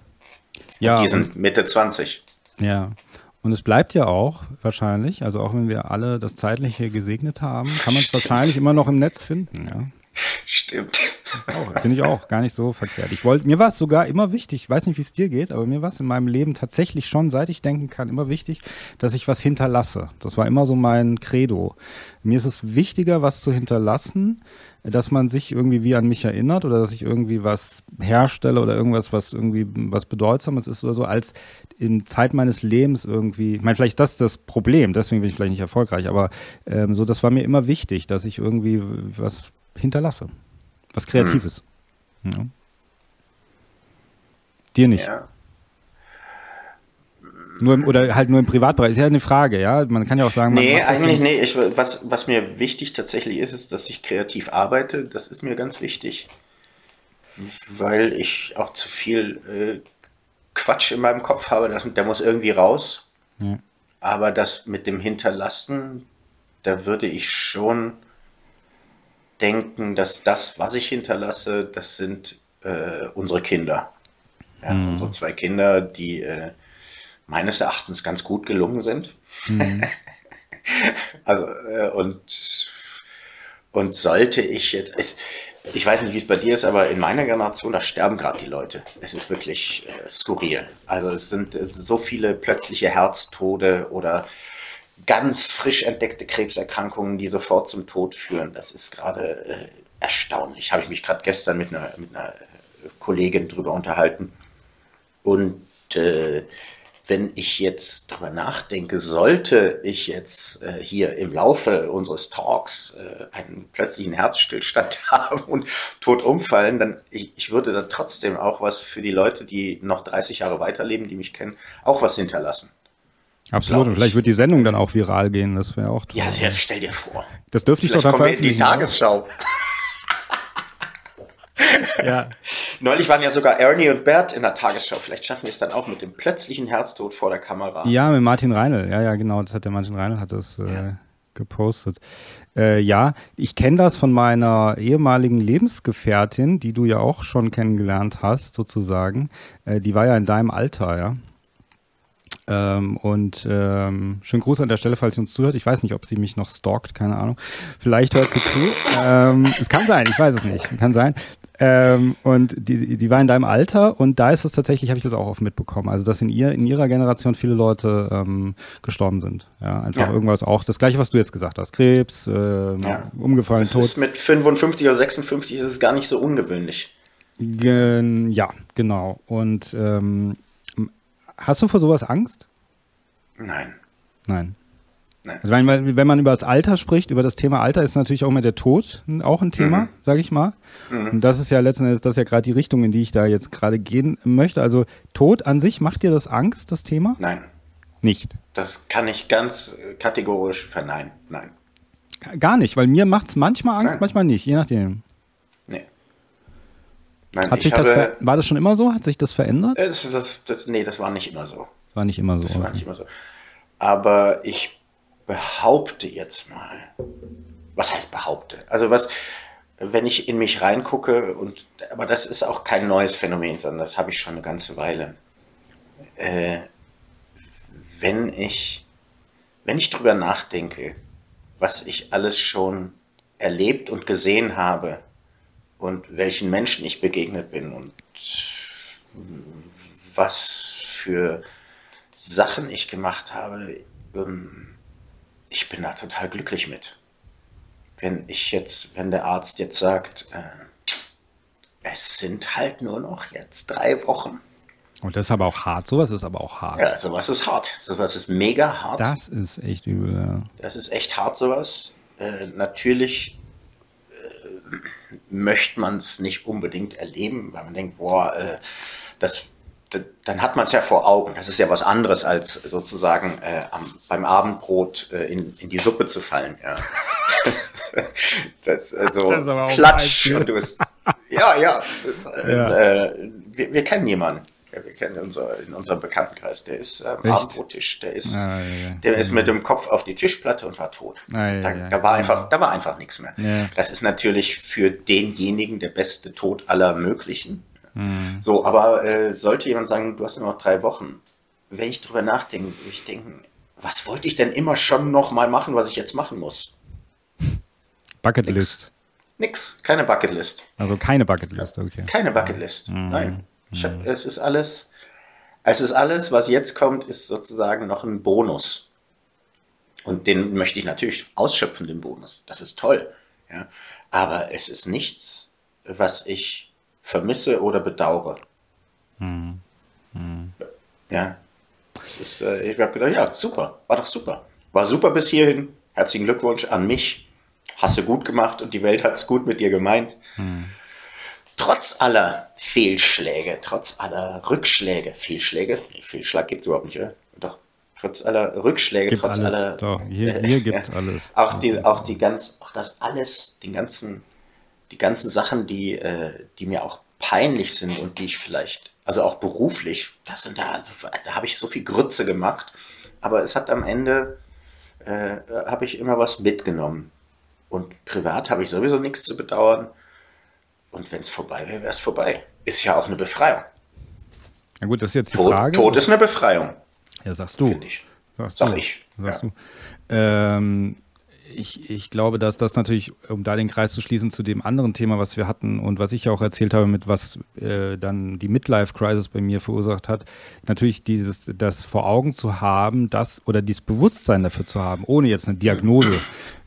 Ja. Und die sind Mitte 20. Ja. Und es bleibt ja auch wahrscheinlich, also auch wenn wir alle das Zeitliche gesegnet haben, kann man es wahrscheinlich immer noch im Netz finden, ja. Stimmt. Finde ich auch gar nicht so verkehrt. Ich wollte, mir war es sogar immer wichtig, ich weiß nicht, wie es dir geht, aber mir war es in meinem Leben tatsächlich schon, seit ich denken kann, immer wichtig, dass ich was hinterlasse. Das war immer so mein Credo. Mir ist es wichtiger, was zu hinterlassen, dass man sich irgendwie wie an mich erinnert oder dass ich irgendwie was herstelle oder irgendwas, was irgendwie was Bedeutsames ist oder so, als in Zeit meines Lebens irgendwie, ich meine, vielleicht das ist das Problem, deswegen bin ich vielleicht nicht erfolgreich, aber ähm, so, das war mir immer wichtig, dass ich irgendwie was hinterlasse. Was Kreatives. Hm. Ja. Dir nicht. Ja. Nur im, oder halt nur im Privatbereich. Ist ja eine Frage, ja. Man kann ja auch sagen. Nee, eigentlich nee. Ich, was, was mir wichtig tatsächlich ist, ist, dass ich kreativ arbeite. Das ist mir ganz wichtig. Weil ich auch zu viel äh, Quatsch in meinem Kopf habe. Das, der muss irgendwie raus. Ja. Aber das mit dem Hinterlassen, da würde ich schon denken, dass das, was ich hinterlasse, das sind äh, unsere Kinder. Ja, mhm. Unsere zwei Kinder, die äh, meines Erachtens ganz gut gelungen sind. Mhm. also, äh, und, und sollte ich jetzt, ich, ich weiß nicht, wie es bei dir ist, aber in meiner Generation, da sterben gerade die Leute. Es ist wirklich äh, skurril. Also es sind, es sind so viele plötzliche Herztode oder ganz frisch entdeckte Krebserkrankungen, die sofort zum Tod führen. Das ist gerade äh, erstaunlich. Habe ich mich gerade gestern mit einer, mit einer Kollegin drüber unterhalten. Und äh, wenn ich jetzt drüber nachdenke, sollte ich jetzt äh, hier im Laufe unseres Talks äh, einen plötzlichen Herzstillstand haben und tot umfallen, dann ich, ich würde dann trotzdem auch was für die Leute, die noch 30 Jahre weiterleben, die mich kennen, auch was hinterlassen. Absolut. Und vielleicht wird die Sendung dann auch viral gehen. Das wäre auch toll. Ja, jetzt stell dir vor. Das dürfte ich vielleicht doch dann kommen wir in die Tagesschau. ja. Neulich waren ja sogar Ernie und Bert in der Tagesschau. Vielleicht schaffen wir es dann auch mit dem plötzlichen Herztod vor der Kamera. Ja, mit Martin Reinl. Ja, ja, genau. Das hat der Martin Reinl hat das äh, ja. gepostet. Äh, ja, ich kenne das von meiner ehemaligen Lebensgefährtin, die du ja auch schon kennengelernt hast, sozusagen. Äh, die war ja in deinem Alter, ja. Ähm, und ähm, schönen Gruß an der Stelle, falls sie uns zuhört. Ich weiß nicht, ob sie mich noch stalkt, keine Ahnung. Vielleicht hört sie zu. ähm, es kann sein, ich weiß es nicht. Kann sein. Ähm, und die, die war in deinem Alter und da ist es tatsächlich, habe ich das auch oft mitbekommen. Also, dass in ihr, in ihrer Generation viele Leute ähm, gestorben sind. Ja, einfach ja. irgendwas auch. Das gleiche, was du jetzt gesagt hast. Krebs, äh, ja. umgefallen, das tot. Ist mit 55 oder 56 ist es gar nicht so ungewöhnlich. Gen ja, genau. Und ähm, hast du vor sowas Angst? Nein. Nein. Also wenn, wenn man über das Alter spricht, über das Thema Alter, ist natürlich auch immer der Tod auch ein Thema, mhm. sage ich mal. Mhm. Und das ist ja letzten Endes, das ist ja gerade die Richtung, in die ich da jetzt gerade gehen möchte. Also Tod an sich, macht dir das Angst, das Thema? Nein. Nicht? Das kann ich ganz kategorisch verneinen. Nein. Gar nicht, weil mir macht es manchmal Angst, Nein. manchmal nicht, je nachdem. Nein, Hat sich das war das schon immer so? Hat sich das verändert? Äh, das, das, das, nee, das war nicht immer so. War nicht immer so. Das war nicht immer so. Aber ich behaupte jetzt mal, was heißt behaupte? Also was, wenn ich in mich reingucke und, aber das ist auch kein neues Phänomen, sondern das habe ich schon eine ganze Weile. Äh, wenn ich, wenn ich drüber nachdenke, was ich alles schon erlebt und gesehen habe und welchen Menschen ich begegnet bin und was für Sachen ich gemacht habe, ähm, ich bin da total glücklich mit. Wenn ich jetzt, wenn der Arzt jetzt sagt, äh, es sind halt nur noch jetzt drei Wochen. Und das ist aber auch hart. Sowas ist aber auch hart. Ja, sowas ist hart. Sowas ist mega hart. Das ist echt übel. Das ist echt hart, sowas. Äh, natürlich äh, möchte man es nicht unbedingt erleben, weil man denkt, boah, äh, das dann hat man es ja vor Augen. Das ist ja was anderes, als sozusagen äh, am, beim Abendbrot äh, in, in die Suppe zu fallen. Ja. das, also das Klatsch und du bist. Ja, ja. Äh, ja. Äh, wir, wir, kennen jemanden. Ja, wir kennen unser, in unserem Bekanntenkreis, der ist am ähm, Abendbrottisch, der ist, ah, ja, der ist mit dem Kopf auf die Tischplatte und war tot. Ah, da, da, war einfach, da war einfach nichts mehr. Das ist natürlich für denjenigen der beste Tod aller möglichen. Mhm. So, aber äh, sollte jemand sagen, du hast ja noch drei Wochen, wenn ich drüber nachdenke, ich denke, was wollte ich denn immer schon noch mal machen, was ich jetzt machen muss? Bucketlist. Nix. Nix, keine Bucketlist. Also keine Bucketlist, okay. Keine Bucketlist, mhm. nein. Ich hab, es ist alles, es ist alles, was jetzt kommt, ist sozusagen noch ein Bonus. Und den möchte ich natürlich ausschöpfen, den Bonus. Das ist toll. Ja. Aber es ist nichts, was ich vermisse oder bedauere. Hm. Hm. Ja. Das ist, äh, ich habe gedacht, ja, super, war doch super. War super bis hierhin. Herzlichen Glückwunsch an mich. Hast du gut gemacht und die Welt hat es gut mit dir gemeint. Hm. Trotz aller Fehlschläge, trotz aller Rückschläge, Fehlschläge, Fehlschlag gibt es überhaupt nicht, oder? Doch, trotz aller Rückschläge, gibt trotz alles. aller. Doch, hier, hier äh, gibt es alles. Auch, die, auch die ganz, auch das alles, den ganzen die ganzen Sachen, die, äh, die mir auch peinlich sind und die ich vielleicht, also auch beruflich, das und da, also, da habe ich so viel Grütze gemacht, aber es hat am Ende, äh, habe ich immer was mitgenommen. Und privat habe ich sowieso nichts zu bedauern. Und wenn es vorbei wäre, wäre es vorbei. Ist ja auch eine Befreiung. Na gut, das ist jetzt die Tod, Frage. Tod ist eine Befreiung. Ja, sagst du. Finde ich. Sagst Sag du. ich. Sagst ja. du. Ähm, ich, ich glaube, dass das natürlich, um da den Kreis zu schließen zu dem anderen Thema, was wir hatten und was ich auch erzählt habe, mit was äh, dann die Midlife-Crisis bei mir verursacht hat, natürlich dieses, das vor Augen zu haben, das oder dieses Bewusstsein dafür zu haben, ohne jetzt eine Diagnose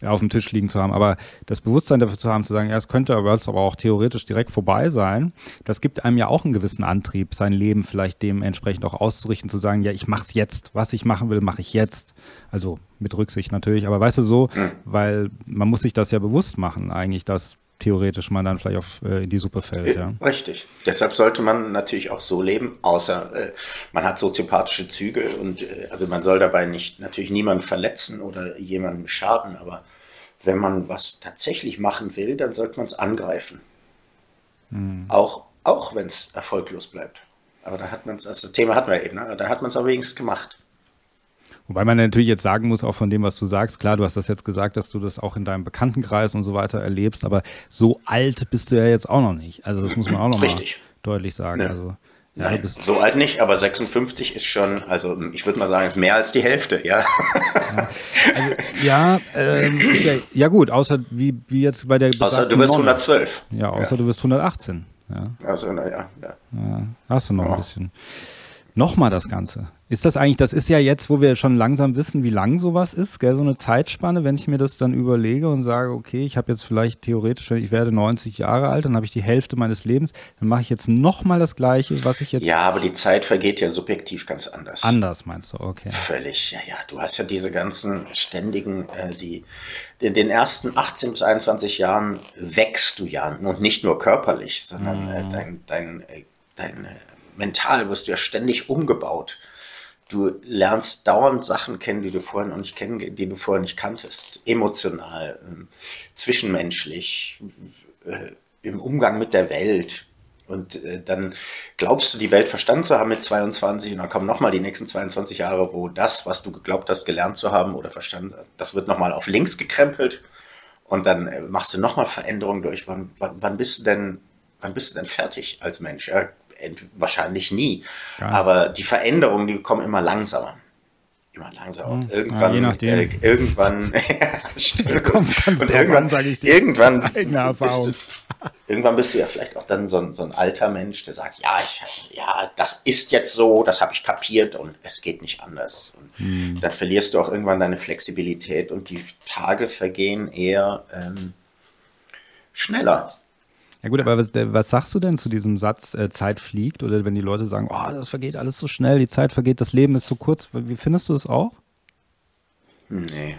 auf dem Tisch liegen zu haben, aber das Bewusstsein dafür zu haben, zu sagen, ja, es könnte aber auch theoretisch direkt vorbei sein, das gibt einem ja auch einen gewissen Antrieb, sein Leben vielleicht dementsprechend auch auszurichten, zu sagen, ja, ich mache es jetzt, was ich machen will, mache ich jetzt. Also mit Rücksicht natürlich, aber weißt du so, mhm. weil man muss sich das ja bewusst machen, eigentlich, dass theoretisch man dann vielleicht auf, äh, in die Suppe fällt. Ja. Richtig. Deshalb sollte man natürlich auch so leben, außer äh, man hat soziopathische Züge und äh, also man soll dabei nicht natürlich niemanden verletzen oder jemandem schaden, aber wenn man was tatsächlich machen will, dann sollte man es angreifen. Mhm. Auch, auch wenn es erfolglos bleibt. Aber dann hat man es, also das Thema hatten wir eben, ne? dann hat man es auch wenigstens gemacht. Wobei man natürlich jetzt sagen muss, auch von dem, was du sagst, klar, du hast das jetzt gesagt, dass du das auch in deinem Bekanntenkreis und so weiter erlebst, aber so alt bist du ja jetzt auch noch nicht. Also das muss man auch noch Richtig. mal deutlich sagen. Ja. Also, ja, Nein, so alt nicht, aber 56 ist schon, also ich würde mal sagen, ist mehr als die Hälfte, ja. Ja, also, ja, ähm, ja, ja, gut, außer wie, wie jetzt bei der. Außer du wirst 112. Ja, außer du wirst 118. Ja. Also, naja, ja. ja. Hast du noch ein bisschen. Nochmal das Ganze. Ist das eigentlich, das ist ja jetzt, wo wir schon langsam wissen, wie lang sowas ist, gell, so eine Zeitspanne, wenn ich mir das dann überlege und sage, okay, ich habe jetzt vielleicht theoretisch, ich werde 90 Jahre alt, dann habe ich die Hälfte meines Lebens, dann mache ich jetzt nochmal das Gleiche, was ich jetzt. Ja, aber die Zeit vergeht ja subjektiv ganz anders. Anders meinst du, okay. Völlig, ja, ja. Du hast ja diese ganzen ständigen, äh, die, in den ersten 18 bis 21 Jahren wächst du ja und nicht nur körperlich, sondern äh, mhm. dein, dein, äh, dein, dein mental wirst du ja ständig umgebaut. Du lernst dauernd Sachen kennen, die du vorher noch nicht kennen, die du vorher nicht kanntest. Emotional, äh, zwischenmenschlich, äh, im Umgang mit der Welt. Und äh, dann glaubst du, die Welt verstanden zu haben mit 22 und dann kommen nochmal die nächsten 22 Jahre, wo das, was du geglaubt hast, gelernt zu haben oder verstanden, das wird nochmal auf links gekrempelt und dann äh, machst du nochmal Veränderungen durch. Wann, wann, wann, bist du denn, wann bist du denn fertig als Mensch? Ja? Wahrscheinlich nie. Aber die Veränderungen, die kommen immer langsamer. Immer langsamer. Und hm. irgendwann, ja, äh, irgendwann. Komm, und irgendwann, irgendwann bist, du, irgendwann bist du ja vielleicht auch dann so ein, so ein alter Mensch, der sagt, ja, ich, ja, das ist jetzt so, das habe ich kapiert und es geht nicht anders. Und hm. dann verlierst du auch irgendwann deine Flexibilität und die Tage vergehen eher ähm, schneller. Ja gut, aber was, was, sagst du denn zu diesem Satz, äh, Zeit fliegt? Oder wenn die Leute sagen, oh, das vergeht alles so schnell, die Zeit vergeht, das Leben ist so kurz. Wie findest du das auch? Nee.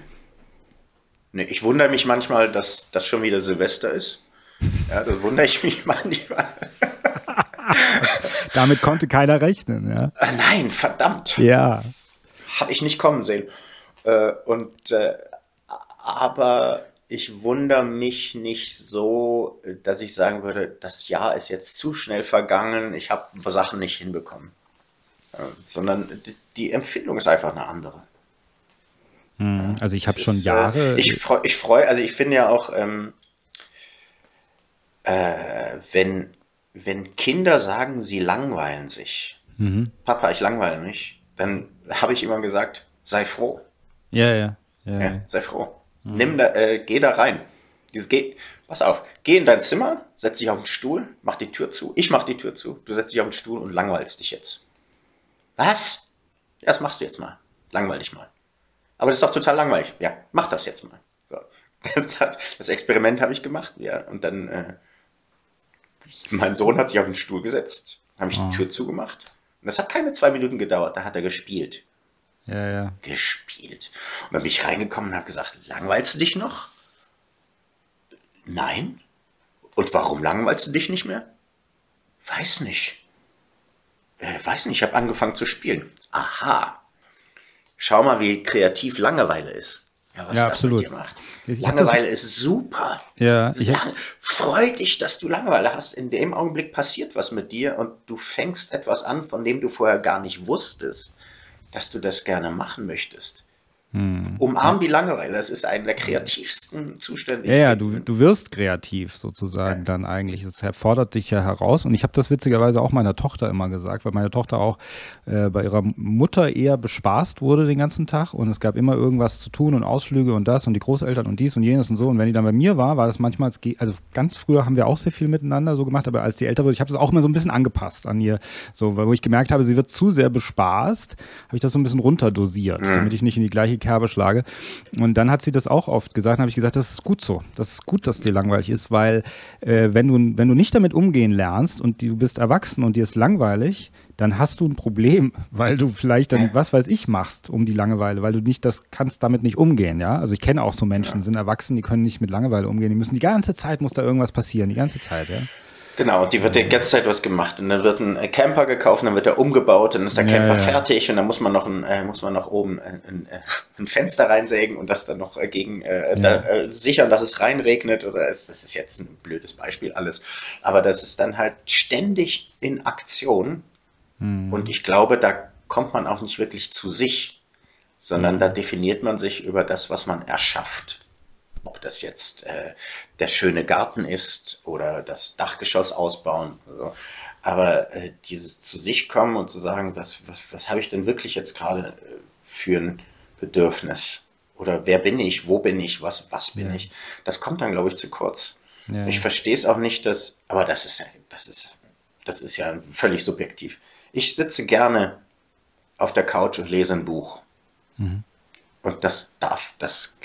Nee, ich wundere mich manchmal, dass das schon wieder Silvester ist. Ja, das wundere ich mich manchmal. Damit konnte keiner rechnen, ja. Ah, nein, verdammt. Ja. Habe ich nicht kommen sehen. Äh, und äh, aber ich wundere mich nicht so, dass ich sagen würde, das Jahr ist jetzt zu schnell vergangen, ich habe Sachen nicht hinbekommen. Äh, sondern die Empfindung ist einfach eine andere. Hm, also ich habe schon ist, äh, Jahre. ich freue, ich freu, also ich finde ja auch, ähm, äh, wenn, wenn Kinder sagen, sie langweilen sich, mhm. Papa, ich langweile mich, dann habe ich immer gesagt, sei froh. Ja, ja. ja, ja sei froh. Mhm. Nimm da, äh, geh da rein. Dieses, geh, pass auf, geh in dein Zimmer, setz dich auf den Stuhl, mach die Tür zu. Ich mach die Tür zu. Du setzt dich auf den Stuhl und langweilst dich jetzt. Was? Ja, das machst du jetzt mal. Langweil dich mal. Aber das ist doch total langweilig. Ja, mach das jetzt mal. So. Das, hat, das Experiment habe ich gemacht, ja. Und dann, äh, mein Sohn hat sich auf den Stuhl gesetzt, habe ich die Tür zugemacht. Und das hat keine zwei Minuten gedauert, da hat er gespielt. Ja, ja. Gespielt. Und dann bin ich reingekommen und habe gesagt, langweilst du dich noch? Nein. Und warum langweilst du dich nicht mehr? Weiß nicht. Äh, weiß nicht, ich habe angefangen zu spielen. Aha. Schau mal, wie kreativ Langeweile ist. Ja, was ja, das absolut. mit dir macht. Langeweile ist super. Ja, ich Lang Freu dich, dass du Langeweile hast. In dem Augenblick passiert was mit dir und du fängst etwas an, von dem du vorher gar nicht wusstest dass du das gerne machen möchtest. Hm. Umarm die Langeweile, das ist einer der kreativsten Zustände. Ja, ja, du, du wirst kreativ sozusagen ja. dann eigentlich. Es fordert dich ja heraus. Und ich habe das witzigerweise auch meiner Tochter immer gesagt, weil meine Tochter auch äh, bei ihrer Mutter eher bespaßt wurde den ganzen Tag und es gab immer irgendwas zu tun und Ausflüge und das und die Großeltern und dies und jenes und so. Und wenn die dann bei mir war, war das manchmal, also ganz früher haben wir auch sehr viel miteinander so gemacht, aber als die älter wurde, ich habe das auch immer so ein bisschen angepasst an ihr. So, wo ich gemerkt habe, sie wird zu sehr bespaßt, habe ich das so ein bisschen runterdosiert, damit ich nicht in die gleiche Kerbe schlage. Und dann hat sie das auch oft gesagt, habe ich gesagt, das ist gut so. Das ist gut, dass dir langweilig ist, weil äh, wenn, du, wenn du nicht damit umgehen lernst und du bist erwachsen und dir ist langweilig, dann hast du ein Problem, weil du vielleicht dann, was weiß ich, machst um die Langeweile, weil du nicht das kannst damit nicht umgehen, ja. Also ich kenne auch so Menschen, ja. sind erwachsen, die können nicht mit Langeweile umgehen, die müssen die ganze Zeit muss da irgendwas passieren, die ganze Zeit, ja. Genau, die wird die ganze Zeit was gemacht und dann wird ein äh, Camper gekauft, dann wird er umgebaut, dann ist der Camper ja, ja. fertig und dann muss man noch ein, äh, muss man noch oben ein, ein, äh, Fenster reinsägen und das dann noch äh, gegen äh, ja. da, äh, sichern, dass es reinregnet oder es, das ist jetzt ein blödes Beispiel alles, aber das ist dann halt ständig in Aktion hm. und ich glaube, da kommt man auch nicht wirklich zu sich, sondern hm. da definiert man sich über das, was man erschafft ob das jetzt äh, der schöne Garten ist oder das Dachgeschoss ausbauen. So. Aber äh, dieses zu sich kommen und zu sagen, was, was, was habe ich denn wirklich jetzt gerade äh, für ein Bedürfnis? Oder wer bin ich? Wo bin ich? Was, was bin ja. ich? Das kommt dann, glaube ich, zu kurz. Ja. Ich verstehe es auch nicht, dass, aber das ist, das ist, das ist ja völlig subjektiv. Ich sitze gerne auf der Couch und lese ein Buch. Mhm. Und das darf, das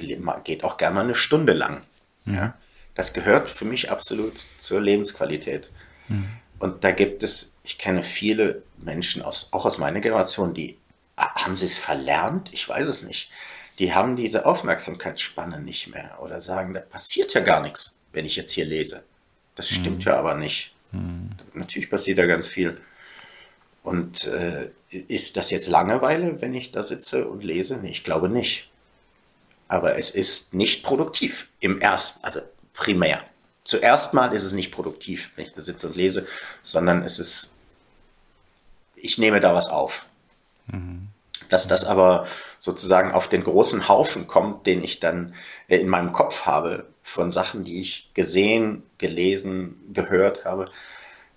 geht auch gerne mal eine Stunde lang. Ja. Das gehört für mich absolut zur Lebensqualität. Mhm. Und da gibt es, ich kenne viele Menschen aus, auch aus meiner Generation, die haben sie es verlernt? Ich weiß es nicht. Die haben diese Aufmerksamkeitsspanne nicht mehr oder sagen, da passiert ja gar nichts, wenn ich jetzt hier lese. Das stimmt mhm. ja aber nicht. Mhm. Natürlich passiert da ganz viel. Und äh, ist das jetzt Langeweile, wenn ich da sitze und lese? Nee, ich glaube nicht. Aber es ist nicht produktiv im ersten, also primär. Zuerst mal ist es nicht produktiv, wenn ich da sitze und lese, sondern es ist, ich nehme da was auf. Mhm. Dass das aber sozusagen auf den großen Haufen kommt, den ich dann äh, in meinem Kopf habe, von Sachen, die ich gesehen, gelesen, gehört habe,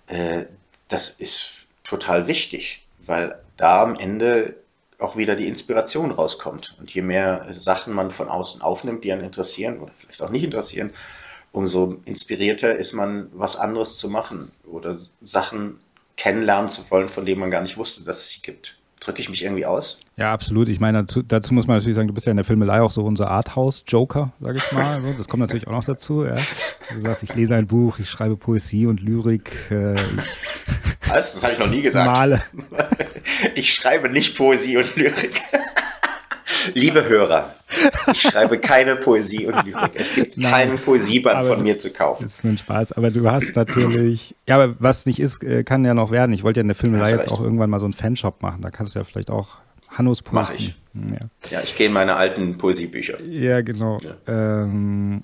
äh, das ist total wichtig, weil da am Ende auch wieder die Inspiration rauskommt. Und je mehr Sachen man von außen aufnimmt, die einen interessieren oder vielleicht auch nicht interessieren, umso inspirierter ist man, was anderes zu machen oder Sachen kennenlernen zu wollen, von denen man gar nicht wusste, dass es sie gibt. Drücke ich mich irgendwie aus? Ja, absolut. Ich meine, dazu, dazu, muss man natürlich sagen, du bist ja in der Filmelei auch so unser Arthouse-Joker, sage ich mal. Das kommt natürlich auch noch dazu. Ja. Du sagst, ich lese ein Buch, ich schreibe Poesie und Lyrik. Äh, Was? Das habe ich noch nie gesagt. Male. Ich schreibe nicht Poesie und Lyrik. Liebe Hörer, ich schreibe keine Poesie und Lyrik. Es gibt Nein, keinen Poesieband von mir zu kaufen. Das ist ein Spaß, aber du hast natürlich, ja, aber was nicht ist, äh, kann ja noch werden. Ich wollte ja in der Filmelei jetzt auch irgendwann mal so einen Fanshop machen. Da kannst du ja vielleicht auch Hannos Poesie. Mach ich. Ja. ja, ich gehe in meine alten Poesiebücher. Ja, genau. Ja. Ähm,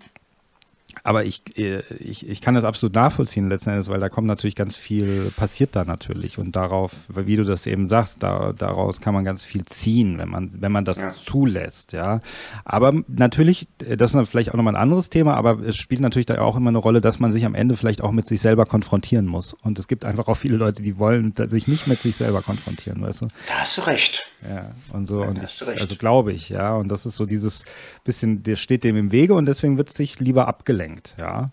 aber ich, äh, ich, ich kann das absolut nachvollziehen letzten Endes, weil da kommt natürlich ganz viel, passiert da natürlich. Und darauf, wie du das eben sagst, da, daraus kann man ganz viel ziehen, wenn man, wenn man das ja. zulässt, ja. Aber natürlich, äh, das ist vielleicht auch nochmal ein anderes Thema, aber es spielt natürlich da auch immer eine Rolle, dass man sich am Ende vielleicht auch mit sich selber konfrontieren muss. Und es gibt einfach auch viele Leute, die wollen sich nicht mit sich selber konfrontieren, weißt du? Da hast du recht. Ja, und so. Und ich, also glaube ich, ja. Und das ist so dieses bisschen, der steht dem im Wege und deswegen wird sich lieber abgelenkt, ja.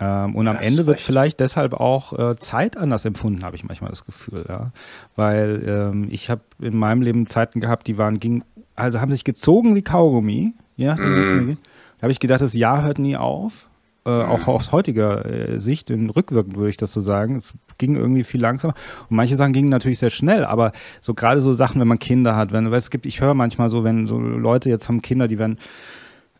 Ähm, und am das Ende wird vielleicht deshalb auch äh, Zeit anders empfunden, habe ich manchmal das Gefühl, ja. Weil ähm, ich habe in meinem Leben Zeiten gehabt, die waren, ging, also haben sich gezogen wie Kaugummi, ja. Mm. Da habe ich gedacht, das Jahr hört nie auf. Äh, auch aus heutiger äh, Sicht, in rückwirkend würde ich das so sagen. Es ging irgendwie viel langsamer. Und manche Sachen gingen natürlich sehr schnell, aber so gerade so Sachen, wenn man Kinder hat, wenn, es gibt, ich höre manchmal so, wenn so Leute jetzt haben Kinder, die werden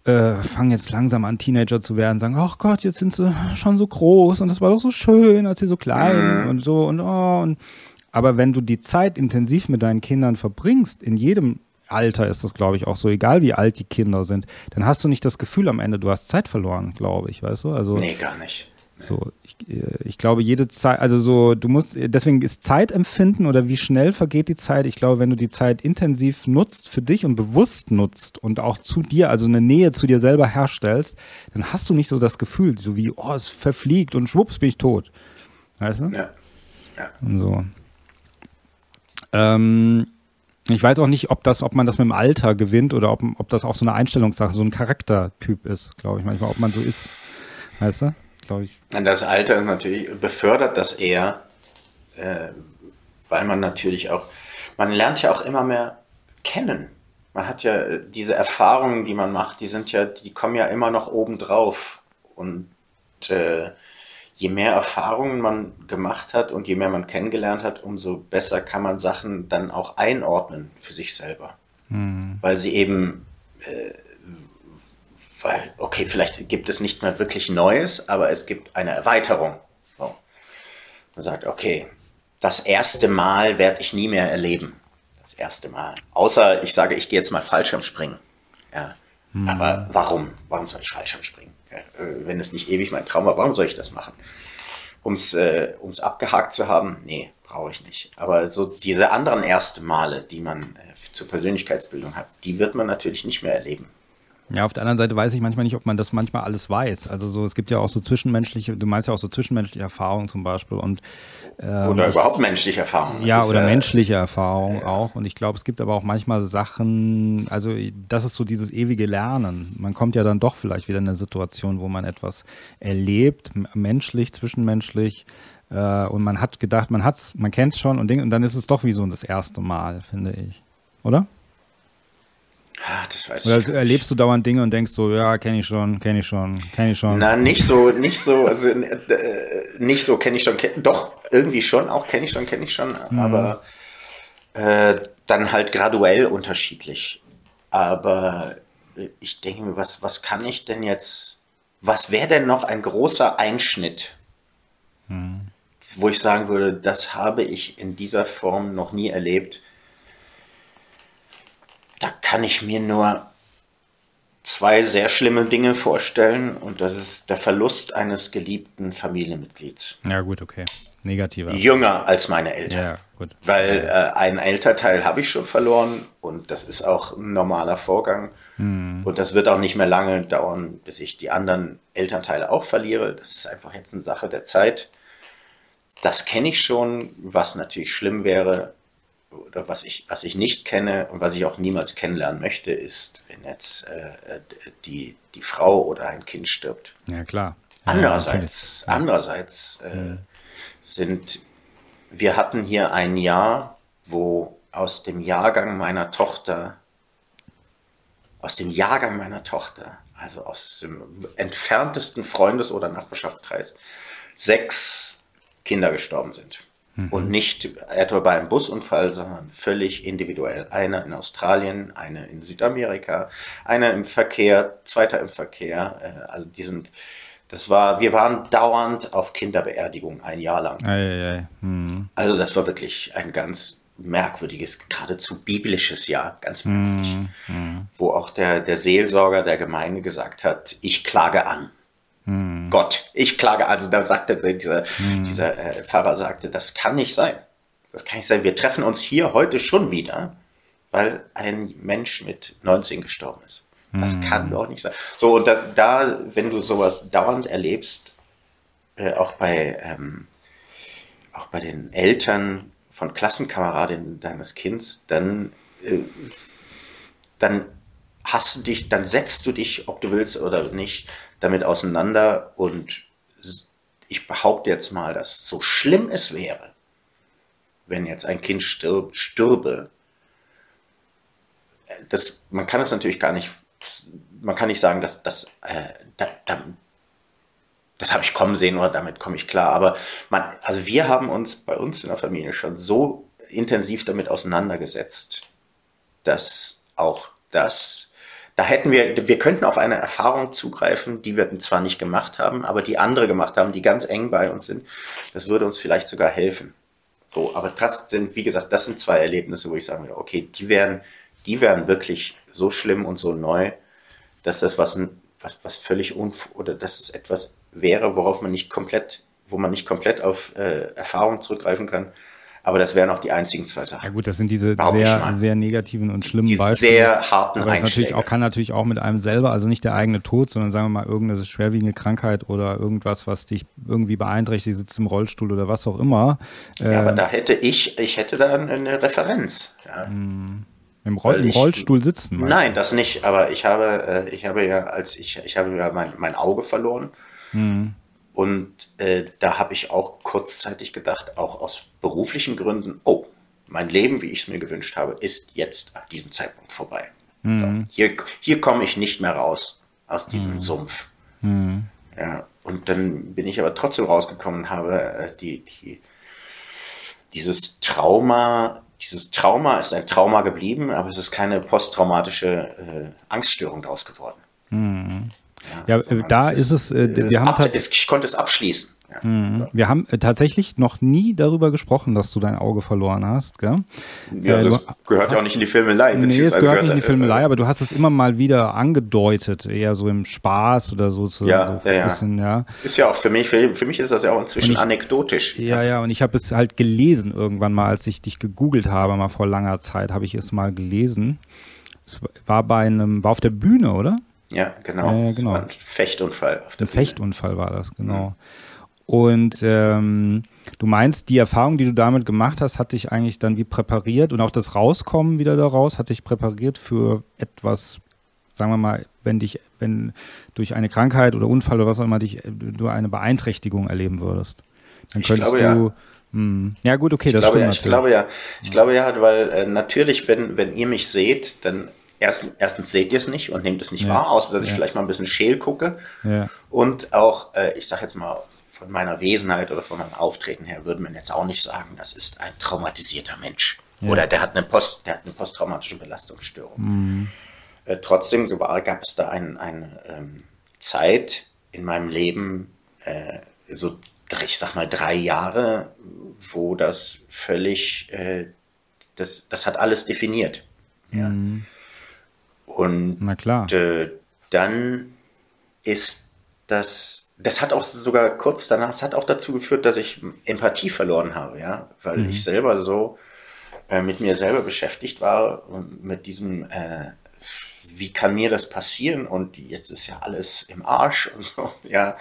äh, fangen jetzt langsam an, Teenager zu werden, sagen, ach Gott, jetzt sind sie schon so groß und das war doch so schön, als sie so klein mhm. und so und oh. Und, aber wenn du die Zeit intensiv mit deinen Kindern verbringst, in jedem Alter ist das, glaube ich, auch so, egal wie alt die Kinder sind, dann hast du nicht das Gefühl am Ende, du hast Zeit verloren, glaube ich, weißt du? Also, nee, gar nicht. So, ich, äh, ich glaube, jede Zeit, also so, du musst, deswegen ist Zeitempfinden oder wie schnell vergeht die Zeit. Ich glaube, wenn du die Zeit intensiv nutzt für dich und bewusst nutzt und auch zu dir, also eine Nähe zu dir selber herstellst, dann hast du nicht so das Gefühl, so wie, oh, es verfliegt und schwupps bin ich tot. Weißt du? Ja. ja. Und so. Ähm, ich weiß auch nicht, ob das, ob man das mit dem Alter gewinnt oder ob, ob das auch so eine Einstellungssache, so ein Charaktertyp ist, glaube ich manchmal, ob man so ist. Weißt du? Glaube ich. Das Alter natürlich befördert das eher, äh, weil man natürlich auch, man lernt ja auch immer mehr kennen. Man hat ja äh, diese Erfahrungen, die man macht, die sind ja, die kommen ja immer noch oben drauf. Und äh, je mehr Erfahrungen man gemacht hat und je mehr man kennengelernt hat, umso besser kann man Sachen dann auch einordnen für sich selber. Mhm. Weil sie eben, äh, weil, okay, vielleicht gibt es nichts mehr wirklich Neues, aber es gibt eine Erweiterung. So. Man sagt, okay, das erste Mal werde ich nie mehr erleben. Das erste Mal. Außer ich sage, ich gehe jetzt mal Fallschirm springen. Ja. Mhm. Aber warum? Warum soll ich Fallschirm springen? Äh, wenn es nicht ewig mein Traum war, warum soll ich das machen? Um es äh, abgehakt zu haben? Nee, brauche ich nicht. Aber so diese anderen ersten Male, die man äh, zur Persönlichkeitsbildung hat, die wird man natürlich nicht mehr erleben. Ja, auf der anderen Seite weiß ich manchmal nicht, ob man das manchmal alles weiß. Also so, es gibt ja auch so zwischenmenschliche, du meinst ja auch so zwischenmenschliche Erfahrungen zum Beispiel und ähm, oder überhaupt menschliche Erfahrungen. Ja, oder äh, menschliche Erfahrungen ja. auch. Und ich glaube, es gibt aber auch manchmal Sachen, also das ist so dieses ewige Lernen. Man kommt ja dann doch vielleicht wieder in eine Situation, wo man etwas erlebt, menschlich, zwischenmenschlich, Äh, und man hat gedacht, man hat's, man kennt es schon und, Ding, und dann ist es doch wie so das erste Mal, finde ich. Oder? Das weiß Oder ich erlebst nicht. du dauernd Dinge und denkst so, ja, kenne ich schon, kenne ich schon, kenne ich schon. Na, nicht so, nicht so, also äh, nicht so kenne ich schon, kenn, doch, irgendwie schon, auch kenne ich schon, kenne ich schon, aber äh, dann halt graduell unterschiedlich. Aber äh, ich denke mir, was, was kann ich denn jetzt, was wäre denn noch ein großer Einschnitt, wo ich sagen würde, das habe ich in dieser Form noch nie erlebt. Da kann ich mir nur zwei sehr schlimme Dinge vorstellen und das ist der Verlust eines geliebten Familienmitglieds. Ja, gut, okay. Negativer. Jünger als meine Eltern. Ja, gut. Weil äh, ein Elternteil habe ich schon verloren und das ist auch ein normaler Vorgang. Und das wird auch nicht mehr lange dauern, bis ich die anderen Elternteile auch verliere. Das ist einfach jetzt eine Sache der Zeit. Das kenne ich schon, was natürlich schlimm wäre oder was ich, was ich nicht kenne und was ich auch niemals kennenlernen möchte, ist, wenn jetzt äh, die, die Frau oder ein Kind stirbt. Ja, klar. Ja, Andererseits, andererseits äh, sind, wir hatten hier ein Jahr, wo aus dem Jahrgang meiner Tochter, aus dem Jahrgang meiner Tochter, also aus dem entferntesten Freundes- oder Nachbarschaftskreis, sechs Kinder gestorben sind. Und nicht etwa bei einem Busunfall, sondern völlig individuell. Einer in Australien, einer in Südamerika, einer im Verkehr, zweiter im Verkehr. Äh, Also die sind, das war, wir waren dauernd auf Kinderbeerdigung ein Jahr lang. Ei, ei, ei. Hm. Also das war wirklich ein ganz merkwürdiges, geradezu biblisches Jahr, ganz merkwürdig, wo auch der, der Seelsorger der Gemeinde gesagt hat, ich klage an. Gott, ich klage, also da sagte dieser, dieser äh, Pfarrer sagte, das kann nicht sein. Das kann nicht sein. Wir treffen uns hier heute schon wieder, weil ein Mensch mit 19 gestorben ist. Das kann doch nicht sein. So, und da, da wenn du sowas dauernd erlebst, äh, auch bei, ähm, auch bei den Eltern von Klassenkameradinnen deines Kindes, dann, äh, dann hast du dich, dann setzt du dich, ob du willst oder nicht, damit auseinander und ich behaupte jetzt mal, dass so schlimm es wäre, wenn jetzt ein Kind stirb, stürbe, das, man kann es natürlich gar nicht, man kann nicht sagen, dass das, äh, da, da, das habe ich kommen sehen oder damit komme ich klar. Aber man, also wir haben uns bei uns in der Familie schon so intensiv damit auseinandergesetzt, dass auch das, da hätten wir, wir könnten auf eine Erfahrung zugreifen, die wir zwar nicht gemacht haben, aber die andere gemacht haben, die ganz eng bei uns sind. Das würde uns vielleicht sogar helfen. So, aber trotzdem, wie gesagt, das sind zwei Erlebnisse, wo ich sagen würde, okay, die wären, die wären wirklich so schlimm und so neu, dass das was, was, was völlig unf oder dass es etwas wäre, worauf man nicht komplett, wo man nicht komplett auf äh, Erfahrung zurückgreifen kann. Aber das wären auch die einzigen zwei Ja Sachen. gut, das sind diese sehr, sehr negativen und schlimmen Die Beispiele. sehr harten Aber Einschläge. auch, kann natürlich auch mit einem selber, also nicht der eigene Tod, sondern sagen wir mal irgendeine schwerwiegende Krankheit oder irgendwas, was dich irgendwie beeinträchtigt, sitzt im Rollstuhl oder was auch immer. Äh, ja, aber da hätte ich, ich hätte da eine Referenz. Ja. Im, Roll, ich- Rollstuhl sitzen. Nein, das nicht. Aber ich habe, äh, ich habe ja, als ich, ich habe ja mein, mein Auge verloren. Und äh, da habe ich auch kurzzeitig gedacht, auch aus beruflichen Gründen, oh, mein Leben, wie ich es mir gewünscht habe, ist jetzt ab diesem Zeitpunkt vorbei. So, hier, hier komme ich nicht mehr raus aus diesem Sumpf. Ja, und dann bin ich aber trotzdem rausgekommen und habe äh, die, die, dieses Trauma, dieses Trauma ist ein Trauma geblieben, aber es ist keine posttraumatische äh, Angststörung daraus geworden. Ja, äh, da ist es, äh, wir haben ab, ich konnte es abschließen. Ja. Mhm. Wir haben äh, tatsächlich noch nie darüber gesprochen, dass du dein Auge verloren hast, gell? Ja, Äh, das gehört ja auch nicht in die Filmelei. Nee, es beziehungsweise gehört nicht in die äh, Filmelei, aber du hast es immer mal wieder angedeutet, eher so im Spaß oder so. so Ja, so ja, ja. bisschen, ja. Ist ja auch für mich, für, für mich ist das ja auch inzwischen ich- anekdotisch. Ja, ja, und ich habe es halt gelesen irgendwann mal, als ich dich gegoogelt habe, mal vor langer Zeit, habe ich es mal gelesen. Es war bei einem, war auf der Bühne, oder? Ja, genau. Das genau. war ein Fechtunfall Ein Fechtunfall war das, genau. Und ähm, du meinst, die Erfahrung, die du damit gemacht hast, hat dich eigentlich dann wie präpariert und auch das Rauskommen wieder daraus hat dich präpariert für etwas, sagen wir mal, wenn dich, wenn durch eine Krankheit oder Unfall oder was auch immer dich, äh, du eine Beeinträchtigung erleben würdest. Dann könntest glaube, du. Ja. Hm. ja. gut, okay, das ich glaube, stimmt. Ja, ich glaube ja, ich glaube ja, weil äh, natürlich, wenn, wenn ihr mich seht, dann erst, erstens seht ihr es nicht und nehmt es nicht ja. wahr, außer dass ich vielleicht mal ein bisschen scheel gucke. Und auch, äh, ich sag jetzt mal, von meiner Wesenheit oder von meinem Auftreten her würde man jetzt auch nicht sagen, das ist ein traumatisierter Mensch. Oder der hat eine, Post, der hat eine posttraumatische Belastungsstörung. Mhm. Äh, trotzdem gab es da eine ein, ähm, Zeit in meinem Leben, äh, so ich sag mal drei Jahre, wo das völlig, äh, das, das hat alles definiert. Ja. Mhm. Und Na klar. Äh, dann ist das, das hat auch sogar kurz danach, es hat auch dazu geführt, dass ich Empathie verloren habe, ja, weil mhm. ich selber so äh, mit mir selber beschäftigt war und mit diesem, äh, wie kann mir das passieren und jetzt ist ja alles im Arsch und so, ja,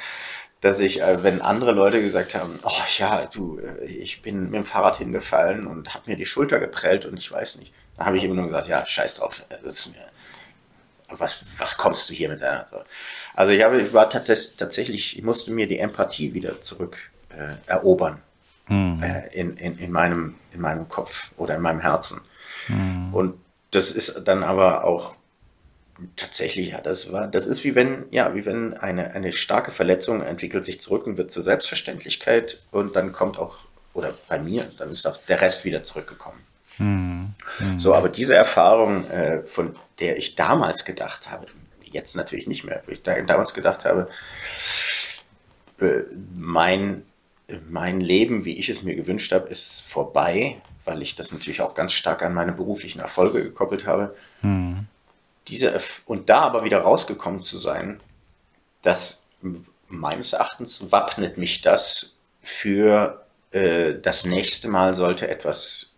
dass ich, äh, wenn andere Leute gesagt haben, oh ja, du, äh, ich bin mit dem Fahrrad hingefallen und habe mir die Schulter geprellt und ich weiß nicht, dann habe ich immer nur gesagt, ja, scheiß drauf, das ist mir, was, was kommst du hier mit deiner, so. also ich habe, ich war tatsächlich, ich musste mir die Empathie wieder zurück äh, erobern mhm. äh, in, in, in, meinem, in meinem Kopf oder in meinem Herzen. Mhm. Und das ist dann aber auch tatsächlich, ja, das war, das ist wie wenn, ja, wie wenn eine, eine starke Verletzung entwickelt sich zurück und wird zur Selbstverständlichkeit und dann kommt auch, oder bei mir, dann ist auch der Rest wieder zurückgekommen. Mhm. So, aber diese Erfahrung, äh, von der ich damals gedacht habe, jetzt natürlich nicht mehr, wo ich da, damals gedacht habe, äh, mein mein Leben, wie ich es mir gewünscht habe, ist vorbei, weil ich das natürlich auch ganz stark an meine beruflichen Erfolge gekoppelt habe. Mhm. Diese, und da aber wieder rausgekommen zu sein, das meines Erachtens wappnet mich das für äh, das nächste Mal sollte etwas,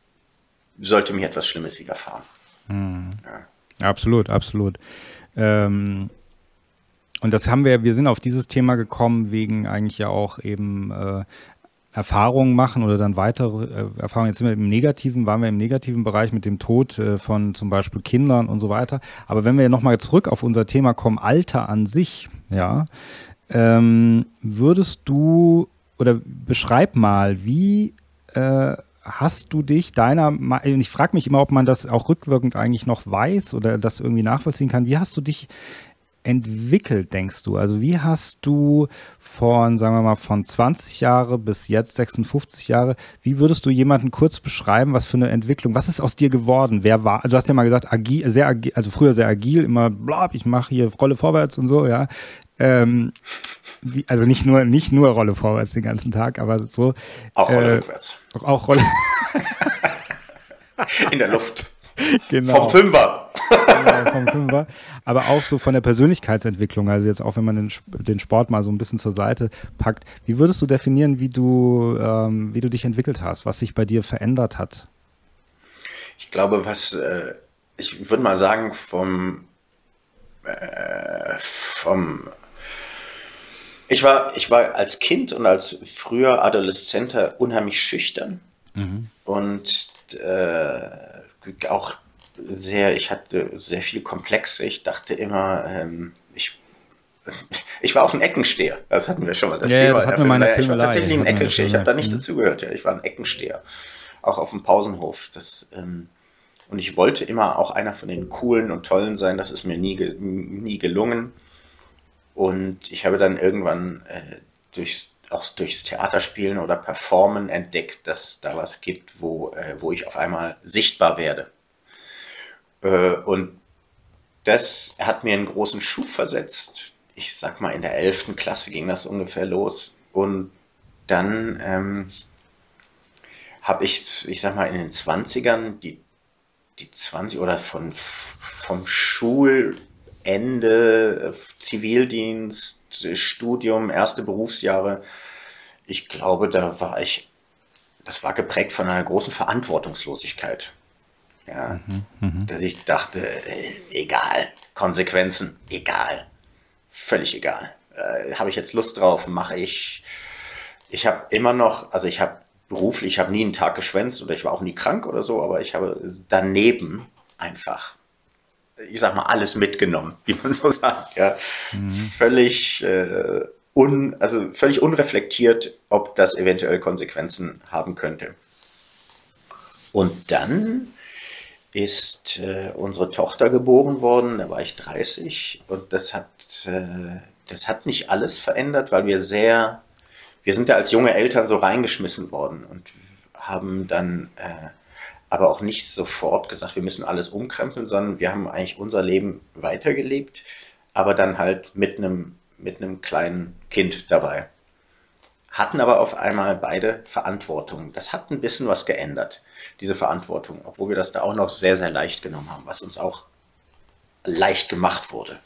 sollte mir etwas Schlimmes widerfahren. Mhm. Ja. Absolut, absolut. Ähm, und das haben wir, wir sind auf dieses Thema gekommen, wegen eigentlich ja auch eben äh, Erfahrungen machen oder dann weitere äh, Erfahrungen. Jetzt sind wir im negativen, waren wir im negativen Bereich mit dem Tod äh, von zum Beispiel Kindern und so weiter. Aber wenn wir nochmal zurück auf unser Thema kommen, Alter an sich, ja, ähm, würdest du oder beschreib mal, wie äh, hast du dich deiner, ich frage mich immer, ob man das auch rückwirkend eigentlich noch weiß oder das irgendwie nachvollziehen kann, wie hast du dich entwickelt, denkst du? Also wie hast du von, sagen wir mal, von 20 Jahre bis jetzt 56 Jahre, wie würdest du jemanden kurz beschreiben, was für eine Entwicklung, was ist aus dir geworden? Wer war, also du hast ja mal gesagt, agil, sehr agil, also früher sehr agil, immer blab, ich mache hier Rolle vorwärts und so, ja. Ähm, wie, also nicht nur, nicht nur Rolle vorwärts den ganzen Tag, aber so. Auch Rolle äh, rückwärts. Auch Rolle. In der Luft. Genau. Vom Fünfer. genau, vom Fünfer. Aber auch so von der Persönlichkeitsentwicklung, also jetzt auch wenn man den, den Sport mal so ein bisschen zur Seite packt, wie würdest du definieren, wie du, ähm, wie du dich entwickelt hast, was sich bei dir verändert hat? Ich glaube, was, äh, ich würde mal sagen, vom, äh, vom ich war, ich war als Kind und als früher Adoleszenter unheimlich schüchtern mhm. und äh, auch sehr, ich hatte sehr viel Komplexe. Ich dachte immer, ähm, ich, ich war auch ein Eckensteher. Das hatten wir schon mal. Das ja, Thema. Das Film. Ich war tatsächlich ein Eckensteher. Ich habe da nicht mhm. dazugehört. Ja. Ich war ein Eckensteher. Auch auf dem Pausenhof. Das, ähm, und ich wollte immer auch einer von den coolen und tollen sein. Das ist mir nie, nie gelungen. Und ich habe dann irgendwann äh, durchs, auch durchs Theaterspielen oder Performen entdeckt, dass da was gibt, wo, äh, wo ich auf einmal sichtbar werde. Äh, und das hat mir einen großen Schub versetzt. Ich sag mal, in der 11. Klasse ging das ungefähr los. Und dann ähm, habe ich, ich sag mal, in den 20ern die, die 20 oder von, vom Schulende, Zivildienst, Studium, erste Berufsjahre, ich glaube, da war ich, das war geprägt von einer großen Verantwortungslosigkeit. Ja, mhm, mhm, dass ich dachte, äh, egal, Konsequenzen, egal, völlig egal. Äh, habe ich jetzt Lust drauf, mache ich. Ich habe immer noch, also ich habe beruflich, ich habe nie einen Tag geschwänzt oder ich war auch nie krank oder so, aber ich habe daneben einfach, ich sag mal, alles mitgenommen, wie man so sagt. Ja. Mhm. Völlig äh, un, also völlig unreflektiert, ob das eventuell Konsequenzen haben könnte. Und dann ist äh, unsere Tochter geboren worden, da war ich 30 und das hat, äh, das hat nicht alles verändert, weil wir sehr, wir sind ja als junge Eltern so reingeschmissen worden und haben dann äh, aber auch nicht sofort gesagt, wir müssen alles umkrempeln, sondern wir haben eigentlich unser Leben weitergelebt, aber dann halt mit einem mit einem kleinen Kind dabei. Hatten aber auf einmal beide Verantwortung. Das hat ein bisschen was geändert, diese Verantwortung, obwohl wir das da auch noch sehr, sehr leicht genommen haben, was uns auch leicht gemacht wurde.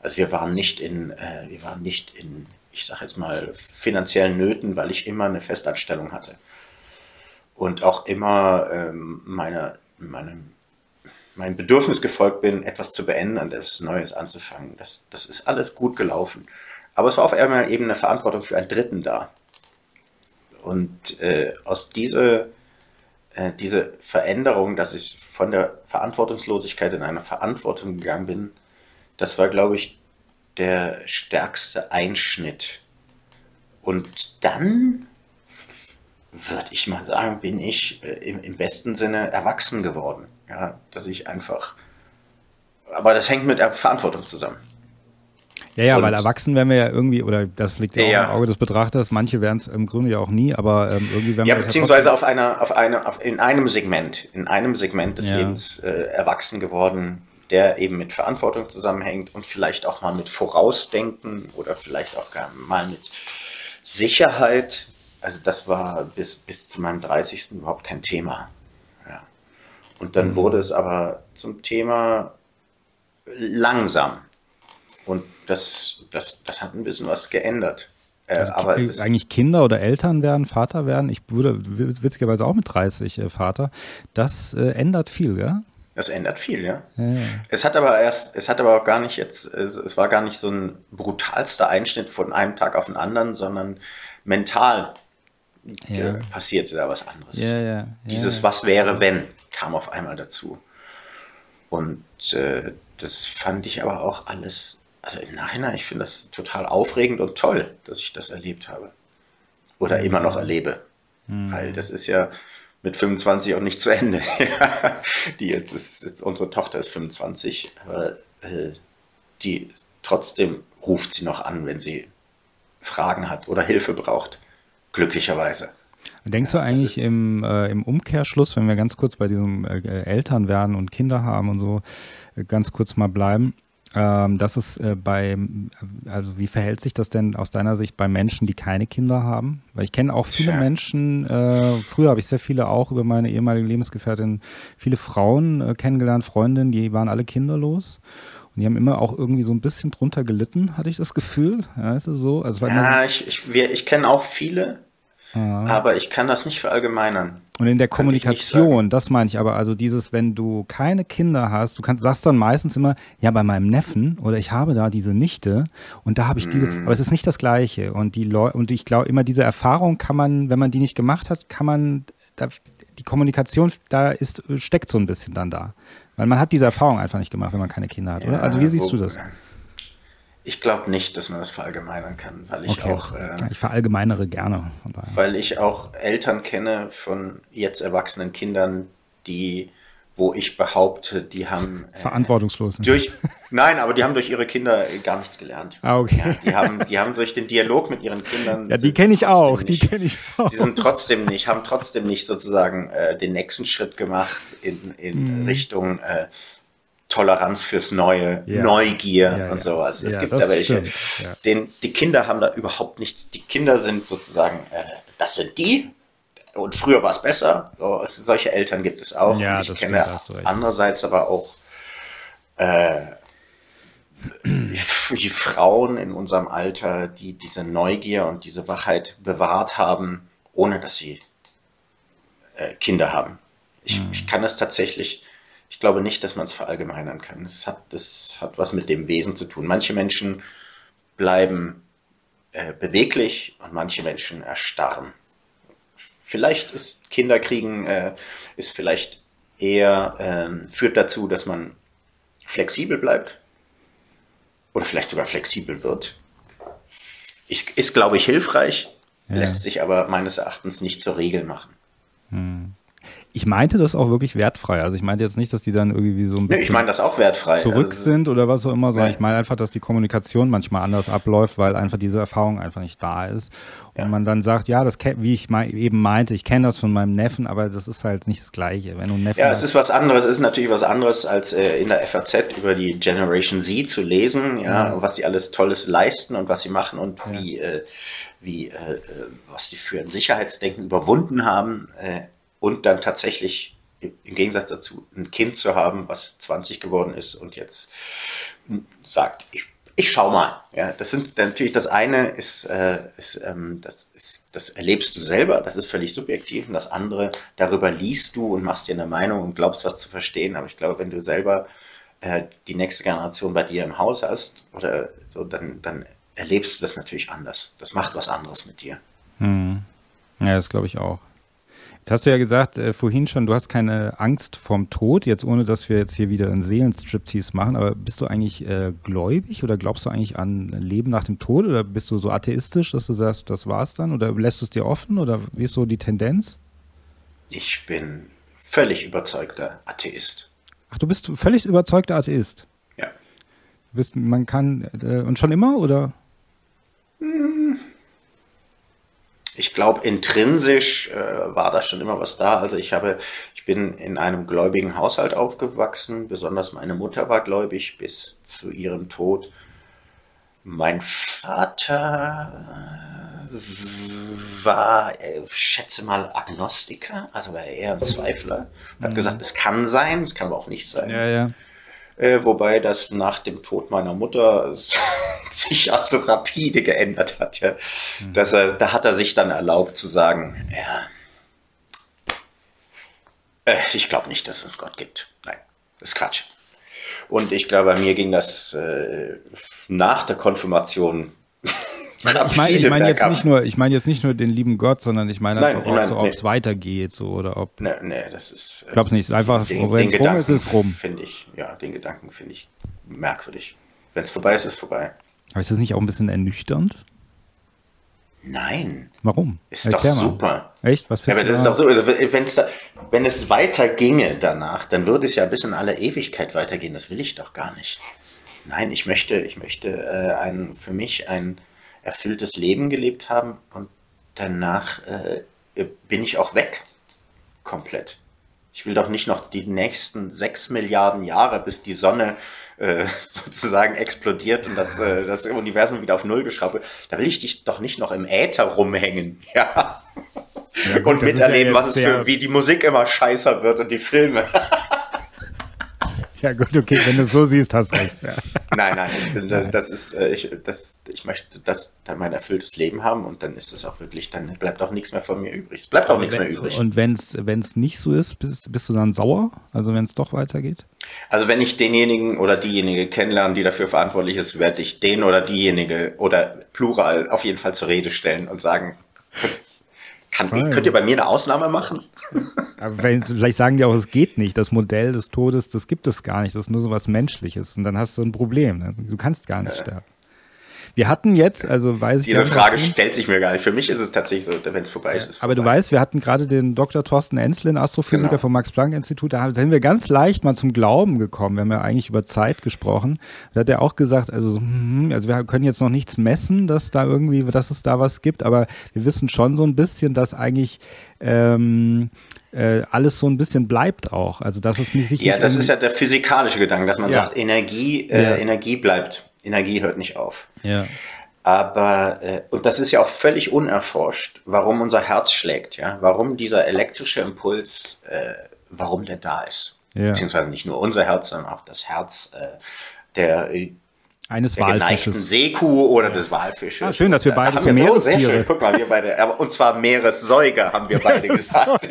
Also wir waren nicht in, äh, wir waren nicht in, ich sage jetzt mal, finanziellen Nöten, weil ich immer eine Festanstellung hatte. Und auch immer ähm, meine, meine, mein Bedürfnis gefolgt bin, etwas zu beenden und etwas Neues anzufangen. Das, das ist alles gut gelaufen. Aber es war auf einmal eben eine Verantwortung für einen Dritten da. Und äh, aus dieser äh, diese Veränderung, dass ich von der Verantwortungslosigkeit in eine Verantwortung gegangen bin, das war, glaube ich, der stärkste Einschnitt. Und dann, würde ich mal sagen, bin ich äh, im, im besten Sinne erwachsen geworden. Ja, dass ich einfach. Aber das hängt mit der Verantwortung zusammen. Ja, ja, und weil erwachsen werden wir ja irgendwie, oder das liegt ja, ja auch im Auge des Betrachters, manche werden es im Grunde ja auch nie, aber ähm, irgendwie werden ja, wir. Ja, beziehungsweise auf einer, auf einer, auf, in einem Segment, in einem Segment des ja. Lebens äh, erwachsen geworden, der eben mit Verantwortung zusammenhängt und vielleicht auch mal mit Vorausdenken oder vielleicht auch gar mal mit Sicherheit. Also das war bis, bis zu meinem 30. überhaupt kein Thema. Und dann mhm. wurde es aber zum Thema langsam. Und das, das, das hat ein bisschen was geändert. Äh, also aber eigentlich Kinder oder Eltern werden, Vater werden. Ich wurde witzigerweise auch mit 30 äh, Vater. Das äh, ändert viel, ja? Das ändert viel, ja. ja. Es hat aber erst, es hat aber auch gar nicht jetzt, es, es, war gar nicht so ein brutalster Einschnitt von einem Tag auf den anderen, sondern mental ja. passierte da was anderes. Ja, Dieses Was wäre, wenn kam auf einmal dazu. Und äh, das fand ich aber auch alles, also im Nachhinein, ich finde das total aufregend und toll, dass ich das erlebt habe. Oder mhm. immer noch erlebe. Mhm. Weil das ist ja mit 25 auch nicht zu Ende. die jetzt ist, jetzt unsere Tochter ist 25, aber äh, die trotzdem ruft sie noch an, wenn sie Fragen hat oder Hilfe braucht. Glücklicherweise. Denkst du eigentlich im, äh, im Umkehrschluss, wenn wir ganz kurz bei diesem äh, Eltern werden und Kinder haben und so, äh, ganz kurz mal bleiben, ähm, dass es äh, bei, also wie verhält sich das denn aus deiner Sicht bei Menschen, die keine Kinder haben? Weil ich kenne auch viele Tja. Menschen, äh, früher habe ich sehr viele auch über meine ehemalige Lebensgefährtin, viele Frauen äh, kennengelernt, Freundinnen, die waren alle kinderlos. Und die haben immer auch irgendwie so ein bisschen drunter gelitten, hatte ich das Gefühl. Ja, ist so? Also, ja, ich, ich, ich kenne auch viele, ja. Aber ich kann das nicht verallgemeinern. Und in der kann Kommunikation, das meine ich aber, also dieses, wenn du keine Kinder hast, du kannst, sagst dann meistens immer, ja, bei meinem Neffen oder ich habe da diese Nichte und da habe ich diese, mm. aber es ist nicht das Gleiche. Und die Leute, und ich glaube immer, diese Erfahrung kann man, wenn man die nicht gemacht hat, kann man, da, die Kommunikation, da ist, steckt so ein bisschen dann da. Weil man hat diese Erfahrung einfach nicht gemacht, wenn man keine Kinder hat, ja, oder? Also wie siehst wo, du das? Ich glaube nicht, dass man das verallgemeinern kann, weil ich okay. auch. Äh, ich verallgemeinere gerne. Weil ich auch Eltern kenne von jetzt erwachsenen Kindern, die, wo ich behaupte, die haben. Äh, Verantwortungslos. Durch, nein, aber die haben durch ihre Kinder gar nichts gelernt. Ah, okay. Ja, die, haben, die haben durch den Dialog mit ihren Kindern. Ja, die kenne ich auch. Nicht, die kenne ich auch. Sie sind trotzdem nicht, haben trotzdem nicht sozusagen äh, den nächsten Schritt gemacht in, in mhm. Richtung. Äh, Toleranz fürs Neue, ja. Neugier ja, und sowas. Es gibt da welche, den, die Kinder haben da überhaupt nichts. Die Kinder sind sozusagen, äh, das sind die. Und früher war es besser. So, solche Eltern gibt es auch. Ja, ich kenne andererseits aber auch äh, die Frauen in unserem Alter, die diese Neugier und diese Wachheit bewahrt haben, ohne dass sie äh, Kinder haben. Ich, hm. ich kann das tatsächlich ich glaube nicht, dass man es verallgemeinern kann. Es hat, das hat was mit dem Wesen zu tun. Manche Menschen bleiben äh, beweglich und manche Menschen erstarren. Vielleicht ist Kinderkriegen äh, ist vielleicht eher äh, führt dazu, dass man flexibel bleibt oder vielleicht sogar flexibel wird. ich, ist, glaube ich, hilfreich, ja. lässt sich aber meines Erachtens nicht zur Regel machen. Hm. Ich meinte das auch wirklich wertfrei. Also ich meinte jetzt nicht, dass die dann irgendwie so ein bisschen nee, ich meine das auch wertfrei. zurück also, sind oder was auch immer, sondern ja. ich meine einfach, dass die Kommunikation manchmal anders abläuft, weil einfach diese Erfahrung einfach nicht da ist. Und ja. man dann sagt, ja, das wie ich eben meinte, ich kenne das von meinem Neffen, aber das ist halt nicht das Gleiche. Wenn du Neffen ja, es ist was anderes, es ist natürlich was anderes, als äh, in der FAZ über die Generation Z zu lesen, ja, ja. was sie alles Tolles leisten und was sie machen und wie, äh, wie äh, äh, was sie für ein Sicherheitsdenken überwunden haben. Äh, und dann tatsächlich im Gegensatz dazu ein Kind zu haben, was 20 geworden ist und jetzt sagt, ich, ich schau mal. Ja, das sind natürlich das eine ist, äh, ist, ähm, das ist, das erlebst du selber, das ist völlig subjektiv und das andere, darüber liest du und machst dir eine Meinung und glaubst was zu verstehen. Aber ich glaube, wenn du selber äh, die nächste Generation bei dir im Haus hast oder so, dann, dann erlebst du das natürlich anders. Das macht was anderes mit dir. Hm. Ja, das glaube ich auch. Jetzt hast du ja gesagt, äh, vorhin schon, du hast keine Angst vorm Tod, jetzt ohne dass wir jetzt hier wieder einen Seelenstriptease machen, aber bist du eigentlich äh, gläubig oder glaubst du eigentlich an Leben nach dem Tod oder bist du so atheistisch, dass du sagst, das war's dann oder lässt du es dir offen oder wie ist so die Tendenz? Ich bin völlig überzeugter Atheist. Ach, du bist völlig überzeugter Atheist? Ja. Du bist, man kann, äh, und schon immer oder? Hm ich glaube, intrinsisch äh, war da schon immer was da. Also ich habe, ich bin in einem gläubigen Haushalt aufgewachsen. Besonders meine Mutter war gläubig bis zu ihrem Tod. Mein Vater war, äh, schätze mal, Agnostiker, also war eher ein Zweifler. Hat mhm. gesagt, es kann sein, es kann aber auch nicht sein. Ja, ja. Äh, wobei das nach dem Tod meiner Mutter sich auch so rapide geändert hat. Ja. Mhm. Dass er, da hat er sich dann erlaubt zu sagen, ja, äh, ich glaube nicht, dass es Gott gibt. Nein, das ist Quatsch. Und ich glaube, bei mir ging das äh, nach der Konfirmation ich meine ich mein jetzt, nicht nur, ich mein jetzt nicht nur den lieben Gott, sondern ich meine einfach, auch so, ob es nee. weitergeht so, oder ob. Nee, nee, das ist. Ich glaube es nicht. Ist einfach, wenn es rum ist, ist es rum. Finde ich, ja, den Gedanken finde ich merkwürdig. Wenn es vorbei ist, ist es vorbei. Aber ist das nicht auch ein bisschen ernüchternd? Nein. Warum? Ist Erklär doch super. Echt? Was ja, aber das ist doch so, also, wenn's da, wenn es weiter ginge danach, dann würde es ja bis in alle Ewigkeit weitergehen. Das will ich doch gar nicht. Nein, ich möchte, ich möchte äh, ein, für mich ein erfülltes Leben gelebt haben und danach äh, bin ich auch weg. Komplett. Ich will doch nicht noch die nächsten sechs Milliarden Jahre, bis die Sonne äh, sozusagen explodiert und das, äh, das Universum wieder auf Null geschraubt wird. Da will ich dich doch nicht noch im Äther rumhängen. Ja. ja gut, und miterleben, ja was es für, wie die Musik immer scheißer wird und die Filme. Ja, gut, okay, wenn du es so siehst, hast recht. Ja. Nein, nein, ich finde, das ist, äh, ich, das, ich möchte das dann mein erfülltes Leben haben und dann ist es auch wirklich, dann bleibt auch nichts mehr von mir übrig. Es bleibt auch nichts wenn, mehr übrig. Und wenn es nicht so ist, bist, bist du dann sauer? Also wenn es doch weitergeht? Also wenn ich denjenigen oder diejenige kennenlerne, die dafür verantwortlich ist, werde ich den oder diejenige oder plural auf jeden Fall zur Rede stellen und sagen, kann, könnt ihr bei mir eine Ausnahme machen? Vielleicht sagen die auch, es geht nicht. Das Modell des Todes, das gibt es gar nicht. Das ist nur so was Menschliches. Und dann hast du ein Problem. Ne? Du kannst gar nicht äh. sterben. Wir hatten jetzt, also weiß ich Diese Frage stellt sich mir gar nicht. Für mich ist es tatsächlich so, wenn es vorbei ist, ist es Aber du weißt, wir hatten gerade den Dr. Thorsten Enslin, Astrophysiker genau. vom Max-Planck-Institut, da sind wir ganz leicht mal zum Glauben gekommen. Wir haben ja eigentlich über Zeit gesprochen. Da hat er auch gesagt, also, hm, also wir können jetzt noch nichts messen, dass da irgendwie, dass es da was gibt, aber wir wissen schon so ein bisschen, dass eigentlich ähm, äh, alles so ein bisschen bleibt auch. Also das ist nicht sicher. Ja, das ist ja der physikalische Gedanke, dass man ja. sagt, Energie, äh, ja. Energie bleibt. Energie hört nicht auf. Ja. Aber, äh, und das ist ja auch völlig unerforscht, warum unser Herz schlägt, ja, warum dieser elektrische Impuls, äh, warum der da ist. Ja. Beziehungsweise nicht nur unser Herz, sondern auch das Herz äh, der eines der geneigten Seekuh oder ja. des Walfisches. Ah, schön, dass wir beide so Meerestiere. Sehr schön. Guck mal, wir beide, und zwar Meeressäuger haben wir beide gesagt.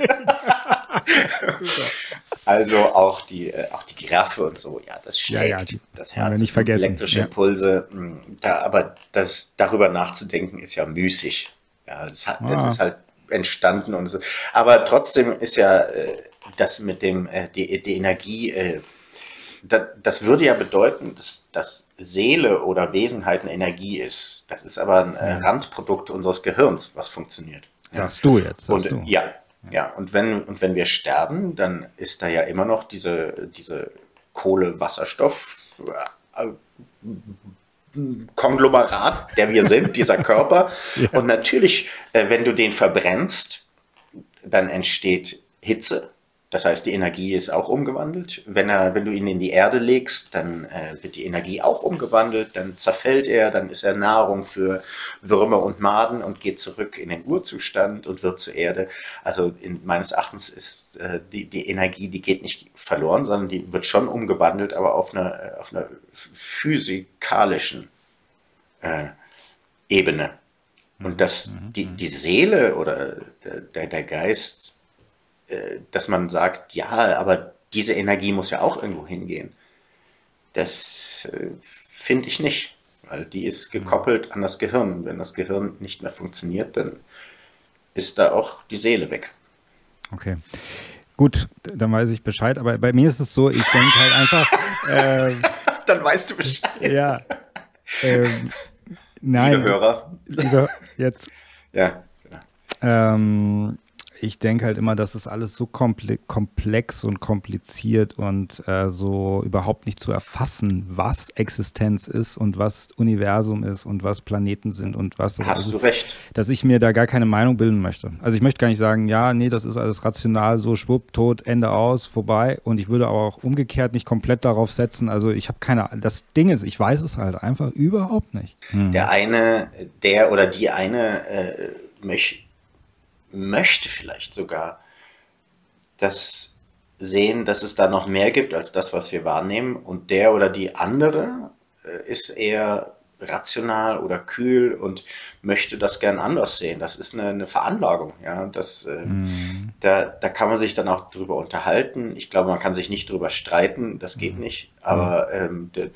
Also auch die, äh, auch die Giraffe und so, ja, das schlägt, ja, ja, das Herz, nicht vergessen. elektrische Impulse. Hm, da, aber das, darüber nachzudenken ist ja müßig. Ja, es, hat, ah. es ist halt entstanden und so. Aber trotzdem ist ja äh, das mit dem, äh, die, die Energie, das, das würde ja bedeuten, dass, dass Seele oder Wesenheit eine Energie ist. Das ist aber ein äh, Randprodukt unseres Gehirns, was funktioniert. Sagst du jetzt. Und du. ja, ja, und wenn, und wenn wir sterben, dann ist da ja immer noch diese, diese Kohle-Wasserstoff äh, Konglomerat, der wir sind, dieser Körper. ja. Und natürlich, äh, wenn du den verbrennst, dann entsteht Hitze. Das heißt, die Energie ist auch umgewandelt. Wenn, er, wenn du ihn in die Erde legst, dann äh, wird die Energie auch umgewandelt, dann zerfällt er, dann ist er Nahrung für Würmer und Maden und geht zurück in den Urzustand und wird zur Erde. Also in, meines Erachtens ist äh, die, die Energie, die geht nicht verloren, sondern die wird schon umgewandelt, aber auf einer, auf einer physikalischen äh, Ebene. Und dass mhm. die, die Seele oder der, der Geist äh, dass man sagt, ja, aber diese Energie muss ja auch irgendwo hingehen. Das äh, finde ich nicht, weil die ist gekoppelt an das Gehirn. Und wenn das Gehirn nicht mehr funktioniert, dann ist da auch die Seele weg. Okay. Gut, dann weiß ich Bescheid. Aber bei mir ist es so, ich denke halt einfach. Äh, dann weißt du Bescheid. Ja. Ähm, nein. Liebe Hörer. Liebe, jetzt. Ja. Genau. Ähm, ich denke halt immer, dass es alles so komplex und kompliziert und äh, so überhaupt nicht zu erfassen, was Existenz ist und was Universum ist und was Planeten sind und was. Hast ist, du recht. Dass ich mir da gar keine Meinung bilden möchte. Also ich möchte gar nicht sagen, ja, nee, das ist alles rational, so schwupp, tot, Ende aus, vorbei. Und ich würde aber auch umgekehrt nicht komplett darauf setzen. Also ich habe keine, das Ding ist, ich weiß es halt einfach überhaupt nicht. Hm. Der eine, der oder die eine äh, möchte möchte vielleicht sogar das sehen, dass es da noch mehr gibt als das, was wir wahrnehmen. Und der oder die andere äh, ist eher rational oder kühl und möchte das gern anders sehen. Das ist eine, eine Veranlagung. Ja, das, mhm. da, da kann man sich dann auch drüber unterhalten. Ich glaube, man kann sich nicht drüber streiten. Das geht mhm. nicht. Aber ähm, du,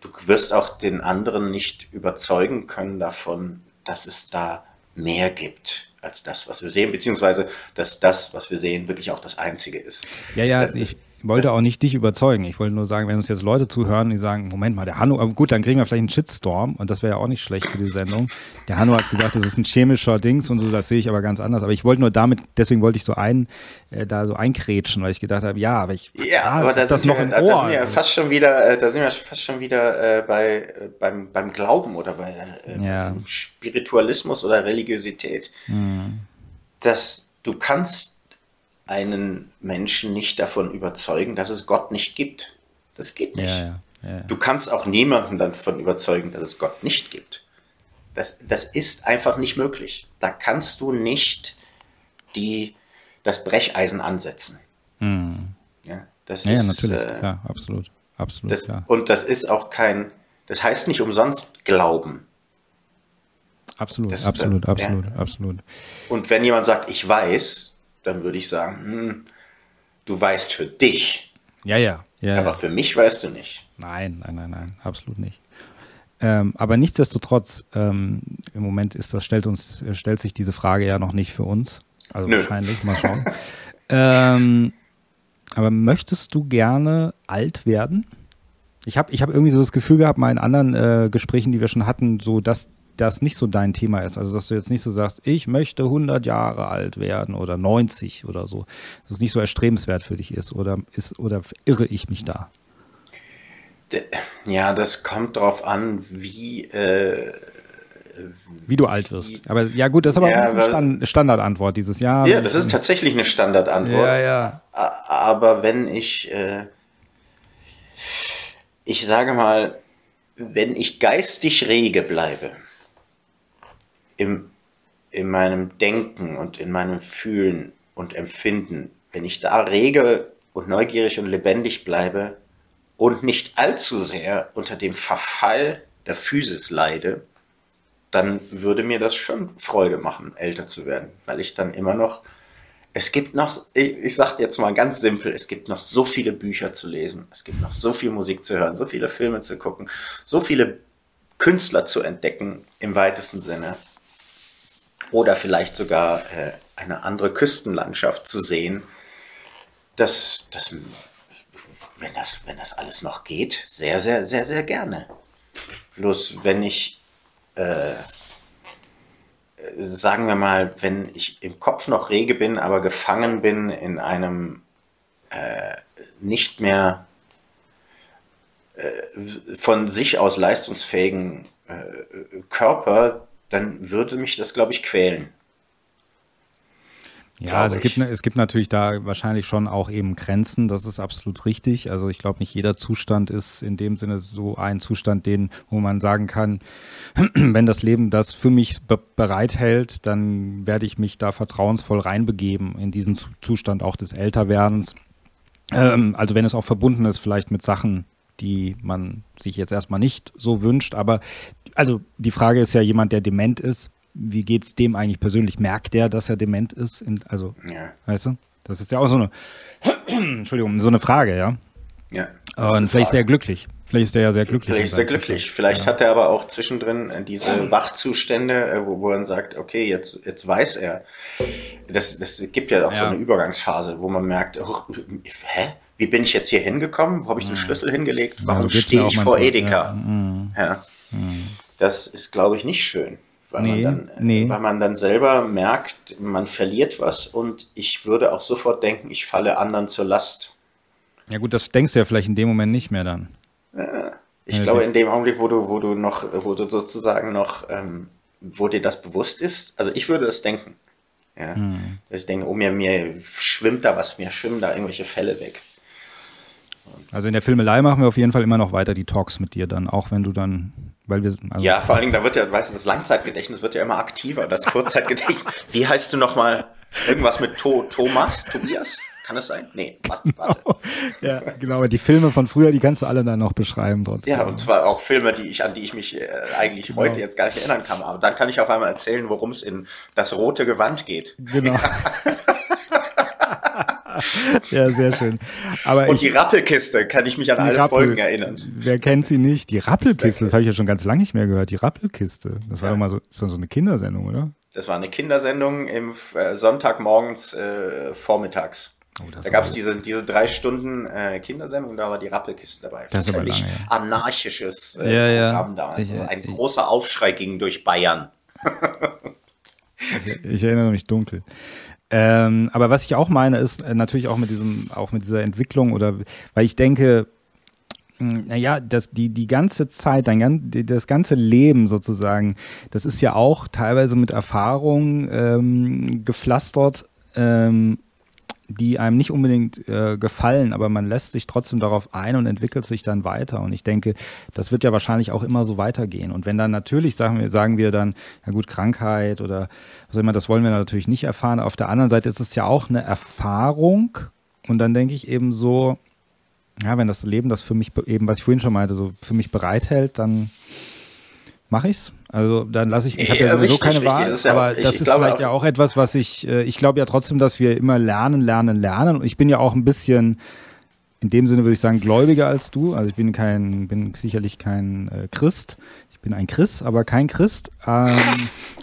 du wirst auch den anderen nicht überzeugen können davon, dass es da mehr gibt als das, was wir sehen, beziehungsweise dass das, was wir sehen, wirklich auch das Einzige ist. Ja, ja, das ich ist, wollte auch nicht dich überzeugen. Ich wollte nur sagen, wenn uns jetzt Leute zuhören, die sagen, Moment mal, der Hanno, aber gut, dann kriegen wir vielleicht einen Shitstorm und das wäre ja auch nicht schlecht für die Sendung. Der Hanno hat gesagt, das ist ein chemischer Dings und so, das sehe ich aber ganz anders. Aber ich wollte nur damit, deswegen wollte ich so ein, äh, da so einkrätschen, weil ich gedacht habe, ja, aber ich, ja, aber da das noch wir, im Ohr. Da sind wir fast schon wieder, äh, da sind wir fast schon wieder äh, bei, äh, beim, beim Glauben oder bei äh, ja. Spiritualismus oder Religiosität. Mhm. Dass du kannst einen Menschen nicht davon überzeugen, dass es Gott nicht gibt. Das geht nicht. Ja, ja, ja, du kannst auch niemanden davon überzeugen, dass es Gott nicht gibt. Das, das ist einfach nicht möglich. Da kannst du nicht die, das Brecheisen ansetzen. Hm. Ja, das ist, natürlich, äh, klar, absolut. absolut das, Und das ist auch kein, das heißt nicht umsonst Glauben. Absolut, das, absolut, absolut, absolut. Und wenn jemand sagt, ich weiß, dann würde ich sagen, hm, du weißt für dich. Ja, ja. ja aber für mich weißt du nicht. Nein, nein, nein, nein, absolut nicht. Ähm, aber nichtsdestotrotz, ähm, im Moment ist das, stellt uns, stellt sich diese Frage ja noch nicht für uns. Also Nö. wahrscheinlich, mal schauen. ähm, aber möchtest du gerne alt werden? Ich habe ich hab irgendwie so das Gefühl gehabt, mal in anderen äh, Gesprächen, die wir schon hatten, so dass das nicht so dein Thema ist. Also, dass du jetzt nicht so sagst, ich möchte 100 Jahre alt werden oder 90 oder so. Dass es nicht so erstrebenswert für dich ist oder, ist, oder irre ich mich da? Ja, das kommt darauf an, wie. Äh, wie du alt wirst. Aber ja, gut, das ist aber ja, eine Stand Standardantwort dieses Jahr. Ja, das ist tatsächlich eine Standardantwort. Ja, ja. Aber wenn ich. Äh, ich sage mal, wenn ich geistig rege bleibe, im, in meinem Denken und in meinem Fühlen und Empfinden, wenn ich da rege und neugierig und lebendig bleibe und nicht allzu sehr unter dem Verfall der Physis leide, dann würde mir das schon Freude machen, älter zu werden, weil ich dann immer noch, es gibt noch, ich, ich sage jetzt mal ganz simpel, es gibt noch so viele Bücher zu lesen, es gibt noch so viel Musik zu hören, so viele Filme zu gucken, so viele Künstler zu entdecken im weitesten Sinne oder vielleicht sogar äh, eine andere Küstenlandschaft zu sehen, das, das wenn das, wenn das alles noch geht, sehr, sehr, sehr, sehr gerne. Bloß wenn ich, äh, sagen wir mal, wenn ich im Kopf noch rege bin, aber gefangen bin in einem äh, nicht mehr äh, von sich aus leistungsfähigen äh, Körper, dann würde mich das, glaube ich, quälen. Ja, also es gibt, es gibt natürlich da wahrscheinlich schon auch eben Grenzen, das ist absolut richtig. Also ich glaube, nicht jeder Zustand ist in dem Sinne so ein Zustand, den, wo man sagen kann, wenn das Leben das für mich be bereithält, dann werde ich mich da vertrauensvoll reinbegeben in diesen Zustand auch des Älterwerdens. Ähm, also wenn es auch verbunden ist vielleicht mit Sachen, die man sich jetzt erstmal nicht so wünscht. Aber also die Frage ist ja jemand, der dement ist, wie geht es dem eigentlich persönlich? Merkt der, dass er dement ist? In, also, ja. weißt du? Das ist ja auch so eine, Entschuldigung, so eine Frage, ja. Ja. Und vielleicht ist er glücklich. Vielleicht ist er ja sehr glücklich. Vielleicht ist er glücklich. Vielleicht ja. hat er aber auch zwischendrin äh, diese Wachzustände, äh, wo, wo er sagt, okay, jetzt, jetzt weiß er. Das, das gibt ja auch ja. so eine Übergangsphase, wo man merkt, oh, hä? Wie bin ich jetzt hier hingekommen? Wo habe ich den Schlüssel hingelegt? Warum stehe ich vor Edeka? Mhm. Ja. Das ist, glaube ich, nicht schön weil, nee, man dann, nee. weil man dann selber merkt, man verliert was und ich würde auch sofort denken, ich falle anderen zur Last. Ja gut, das denkst du ja vielleicht in dem Moment nicht mehr dann. ich ja, glaube, in dem Augenblick, wo du, wo du noch, wo du sozusagen noch, ähm, wo dir das bewusst ist, also ich würde das denken. Ja. Hm. Dass ich denke, oh mir, mir schwimmt da was, mir schwimmen da irgendwelche Fälle weg. Also in der Filmelei machen wir auf jeden Fall immer noch weiter die Talks mit dir dann, auch wenn du dann, weil wir. Also ja, vor allen Dingen, da wird ja, weißt du, das Langzeitgedächtnis wird ja immer aktiver, das Kurzzeitgedächtnis. Wie heißt du nochmal? Irgendwas mit to Thomas, Tobias? Kann das sein? Nee, was, warte. ja, genau, die Filme von früher, die kannst du alle dann noch beschreiben trotzdem. Ja, und zwar auch Filme, die ich, an die ich mich äh, eigentlich genau. heute jetzt gar nicht erinnern kann. Aber dann kann ich auf einmal erzählen, worum es in das rote Gewand geht. Genau. ja, sehr schön. Aber Und ich, die Rappelkiste, kann ich mich an alle Rappel, Folgen erinnern. Wer kennt sie nicht? Die Rappelkiste, das habe ich ja schon ganz lange nicht mehr gehört. Die Rappelkiste. Das war ja. doch mal so, so eine Kindersendung, oder? Das war eine Kindersendung im äh, Sonntagmorgens äh, vormittags. Oh, da gab es diese, diese drei Stunden äh, Kindersendung, da war die Rappelkiste dabei. Das Völlig lange, ja. anarchisches äh, ja, Programm ja. damals. Ich, also ein ich, großer Aufschrei ging durch Bayern. ich, ich, erinnere mich dunkel. Ähm, aber was ich auch meine, ist äh, natürlich auch mit diesem, auch mit dieser Entwicklung oder weil ich denke, hm, naja, das, die, die ganze Zeit, dein, das ganze Leben sozusagen, das ist ja auch teilweise mit Erfahrung ähm, gepflastert ähm, die einem nicht unbedingt äh, gefallen, aber man lässt sich trotzdem darauf ein und entwickelt sich dann weiter. Und ich denke, das wird ja wahrscheinlich auch immer so weitergehen. Und wenn dann natürlich, sagen wir, sagen wir dann, ja gut, Krankheit oder was immer, das wollen wir natürlich nicht erfahren. Auf der anderen Seite ist es ja auch eine Erfahrung. Und dann denke ich eben so, ja, wenn das Leben das für mich eben, was ich vorhin schon meinte, so für mich bereithält, dann mache ich's. Also dann lasse ich, ich habe ja, sowieso richtig, keine Wahl, ja aber auch, das ist vielleicht ja auch etwas, was ich, äh, ich glaube ja trotzdem, dass wir immer lernen, lernen, lernen. Und ich bin ja auch ein bisschen, in dem Sinne würde ich sagen, gläubiger als du. Also ich bin kein, bin sicherlich kein äh, Christ bin ein Chris, aber kein Christ. Ähm,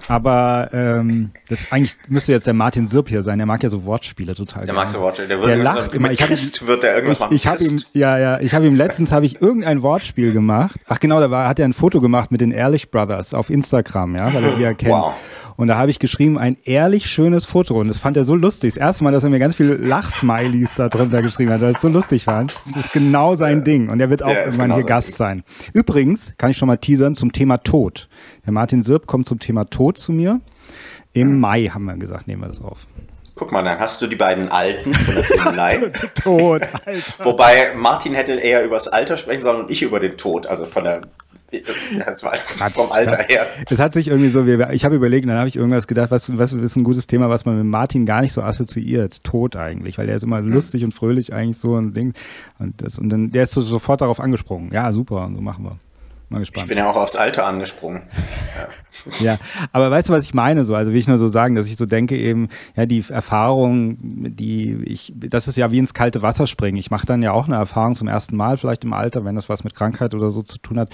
aber ähm, das eigentlich müsste jetzt der Martin Sirp hier sein. Der mag ja so Wortspiele total. Der mag so Wortspiele. Der, der lacht immer. Ich Christ wird der irgendwas machen. Ich, habe ihm, ja, ja, ich habe ihm letztens habe ich irgendein Wortspiel gemacht. Ach genau, da war, hat er ein Foto gemacht mit den Ehrlich Brothers auf Instagram, ja, weil er die ja kennt. Wow. Und da habe ich geschrieben, ein ehrlich schönes Foto. Und das fand er so lustig. Das erste Mal, dass er mir ganz viele Lachsmileys da drunter geschrieben hat, weil es so lustig fand. Das ist genau sein ja. Ding. Und er wird auch ja, irgendwann hier Gast sein. Übrigens, kann ich schon mal teasern, zum Thema Tod. Der Martin Sirp kommt zum Thema Tod zu mir. Im. Mai haben wir gesagt, nehmen wir das auf. Guck mal, dann hast du die beiden Alten von der Filmelei. Tod, Alter. Wobei Martin hätte eher über das Alter sprechen sollen und ich über den Tod, also von der das, war vom Alter her. Es hat sich irgendwie so, ich habe überlegt, dann habe ich irgendwas gedacht, was, was ist ein gutes Thema, was man mit Martin gar nicht so assoziiert. Tod eigentlich, weil der ist immer hm. lustig und fröhlich eigentlich so ein Ding. Und, das, und dann, der ist so sofort darauf angesprungen. Ja, super, und so machen wir. Mal gespannt. Ich bin ja auch aufs Alter angesprungen. Ja. aber weißt du, was ich meine so? Also will ich nur so sagen, dass ich so denke eben, ja, die Erfahrung, die ich, das ist ja wie ins kalte Wasser springen. Ich mache dann ja auch eine Erfahrung zum ersten Mal, vielleicht im Alter, wenn das was mit Krankheit oder so zu tun hat.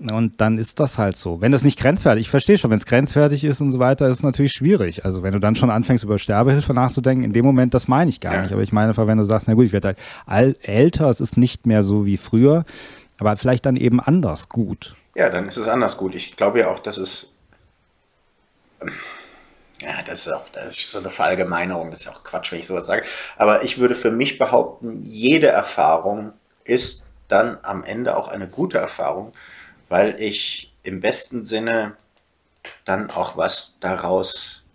Und dann ist das halt so. Wenn das nicht grenzwertig, ich verstehe schon, wenn es grenzwertig ist und so weiter, ist es natürlich schwierig. Also wenn du dann schon anfängst, über Sterbehilfe nachzudenken, in dem Moment, das meine ich gar ja. nicht. Aber ich meine einfach, wenn du sagst, na gut, ich werde halt älter, es ist nicht mehr so wie früher, aber vielleicht dann eben anders gut. Ja, dann ist es anders gut. Ich glaube ja auch, dass es. Ja, das ist, auch, das ist so eine Verallgemeinerung, das ist ja auch Quatsch, wenn ich sowas sage. Aber ich würde für mich behaupten, jede Erfahrung ist dann am Ende auch eine gute Erfahrung, weil ich im besten Sinne dann auch was daraus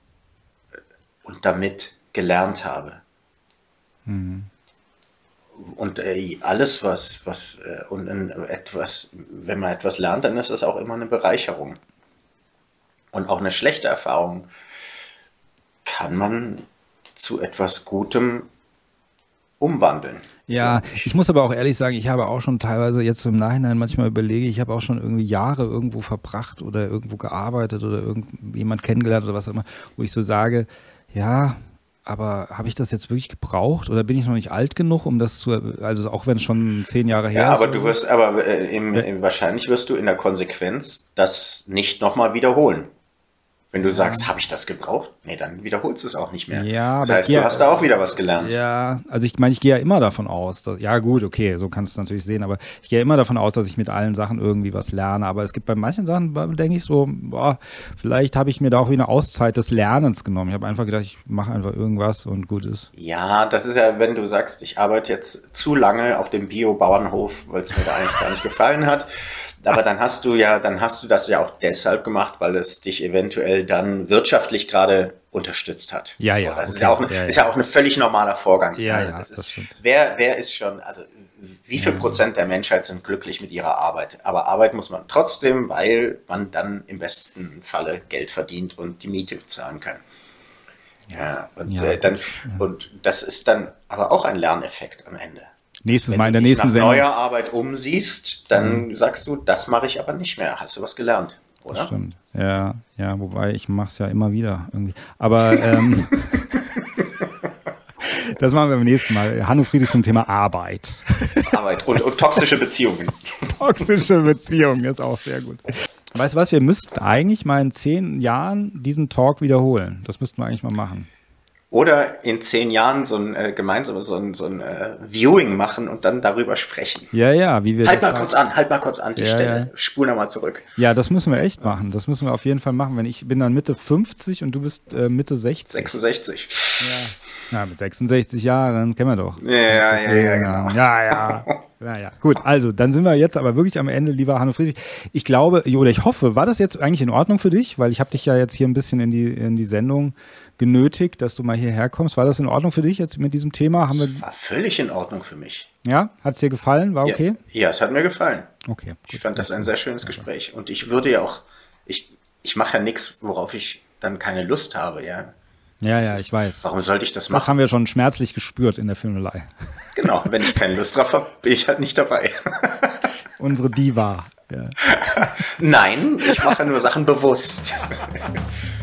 äh, und damit gelernt habe. Mhm. Und äh, alles, was, was, äh, und äh, etwas, wenn man etwas lernt, dann ist das auch immer eine Bereicherung. Und auch eine schlechte Erfahrung kann man zu etwas Gutem umwandeln. Ja, ich muss aber auch ehrlich sagen, ich habe auch schon teilweise jetzt im Nachhinein manchmal überlege, ich habe auch schon irgendwie Jahre irgendwo verbracht oder irgendwo gearbeitet oder irgendjemand kennengelernt oder was auch immer, wo ich so sage, ja, aber habe ich das jetzt wirklich gebraucht oder bin ich noch nicht alt genug, um das zu, also auch wenn es schon zehn Jahre her ja, ist? Ja, aber du wirst, aber äh, im, im, wahrscheinlich wirst du in der Konsequenz das nicht nochmal wiederholen. Wenn du sagst, habe ich das gebraucht? Nee, dann wiederholst du es auch nicht mehr. Ja, das heißt, du hast da auch wieder was gelernt. Ja, also ich meine, ich gehe ja immer davon aus, dass, ja gut, okay, so kannst du es natürlich sehen, aber ich gehe immer davon aus, dass ich mit allen Sachen irgendwie was lerne. Aber es gibt bei manchen Sachen, denke ich so, boah, vielleicht habe ich mir da auch wie eine Auszeit des Lernens genommen. Ich habe einfach gedacht, ich mache einfach irgendwas und gut ist. Ja, das ist ja, wenn du sagst, ich arbeite jetzt zu lange auf dem Bio-Bauernhof, weil es mir da eigentlich gar nicht gefallen hat aber dann hast du ja, dann hast du das ja auch deshalb gemacht, weil es dich eventuell dann wirtschaftlich gerade unterstützt hat. Ja, ja. Das okay. ist, ja auch ein, ja, ist ja auch ein völlig normaler Vorgang. Ja, ja. Das, das ist, wer, wer ist schon, also wie viel Prozent der Menschheit sind glücklich mit ihrer Arbeit? Aber Arbeit muss man trotzdem, weil man dann im besten Falle Geld verdient und die Miete bezahlen kann. Ja, und, ja, äh, dann, und das ist dann aber auch ein Lerneffekt am Ende. Nächstes Wenn Mal in der nächsten Sendung. Wenn du neuer Arbeit umsiehst, dann mhm. sagst du, das mache ich aber nicht mehr. Hast du was gelernt, oder? Das stimmt. Ja, ja, wobei ich mache es ja immer wieder irgendwie. Aber ähm, das machen wir beim nächsten Mal. Hanno Friedrich zum Thema Arbeit. Arbeit und, und toxische Beziehungen. toxische Beziehungen ist auch sehr gut. Weißt du was, wir müssten eigentlich mal in zehn Jahren diesen Talk wiederholen. Das müssten wir eigentlich mal machen. Oder in zehn Jahren so ein äh, gemeinsames so ein, so ein äh, Viewing machen und dann darüber sprechen. Ja, ja, wie wir. Halt mal sagen. kurz an, halt mal kurz an die ja, Stelle. Ja. Spur nochmal zurück. Ja, das müssen wir echt machen. Das müssen wir auf jeden Fall machen. Wenn ich bin dann Mitte 50 und du bist äh, Mitte 60. 66. Ja. ja, mit 66 Jahren kennen wir doch. Ja, ja, ja, ja, genau. Ja, ja. Ja, ja. Gut, also dann sind wir jetzt aber wirklich am Ende, lieber Hanno Friesig. Ich glaube, oder ich hoffe, war das jetzt eigentlich in Ordnung für dich? Weil ich habe dich ja jetzt hier ein bisschen in die, in die Sendung genötigt, dass du mal hierher kommst. War das in Ordnung für dich jetzt mit diesem Thema? Haben wir war völlig in Ordnung für mich. Ja, hat es dir gefallen? War okay? Ja, ja, es hat mir gefallen. Okay. Gut. Ich fand das ein sehr schönes Gespräch. Und ich würde ja auch, ich, ich mache ja nichts, worauf ich dann keine Lust habe, ja. Ja, ja, ich weiß. Warum sollte ich das machen? Das haben wir schon schmerzlich gespürt in der Filmelei. Genau, wenn ich keine Lust drauf habe, bin ich halt nicht dabei. Unsere Diva. Ja. Nein, ich mache nur Sachen bewusst.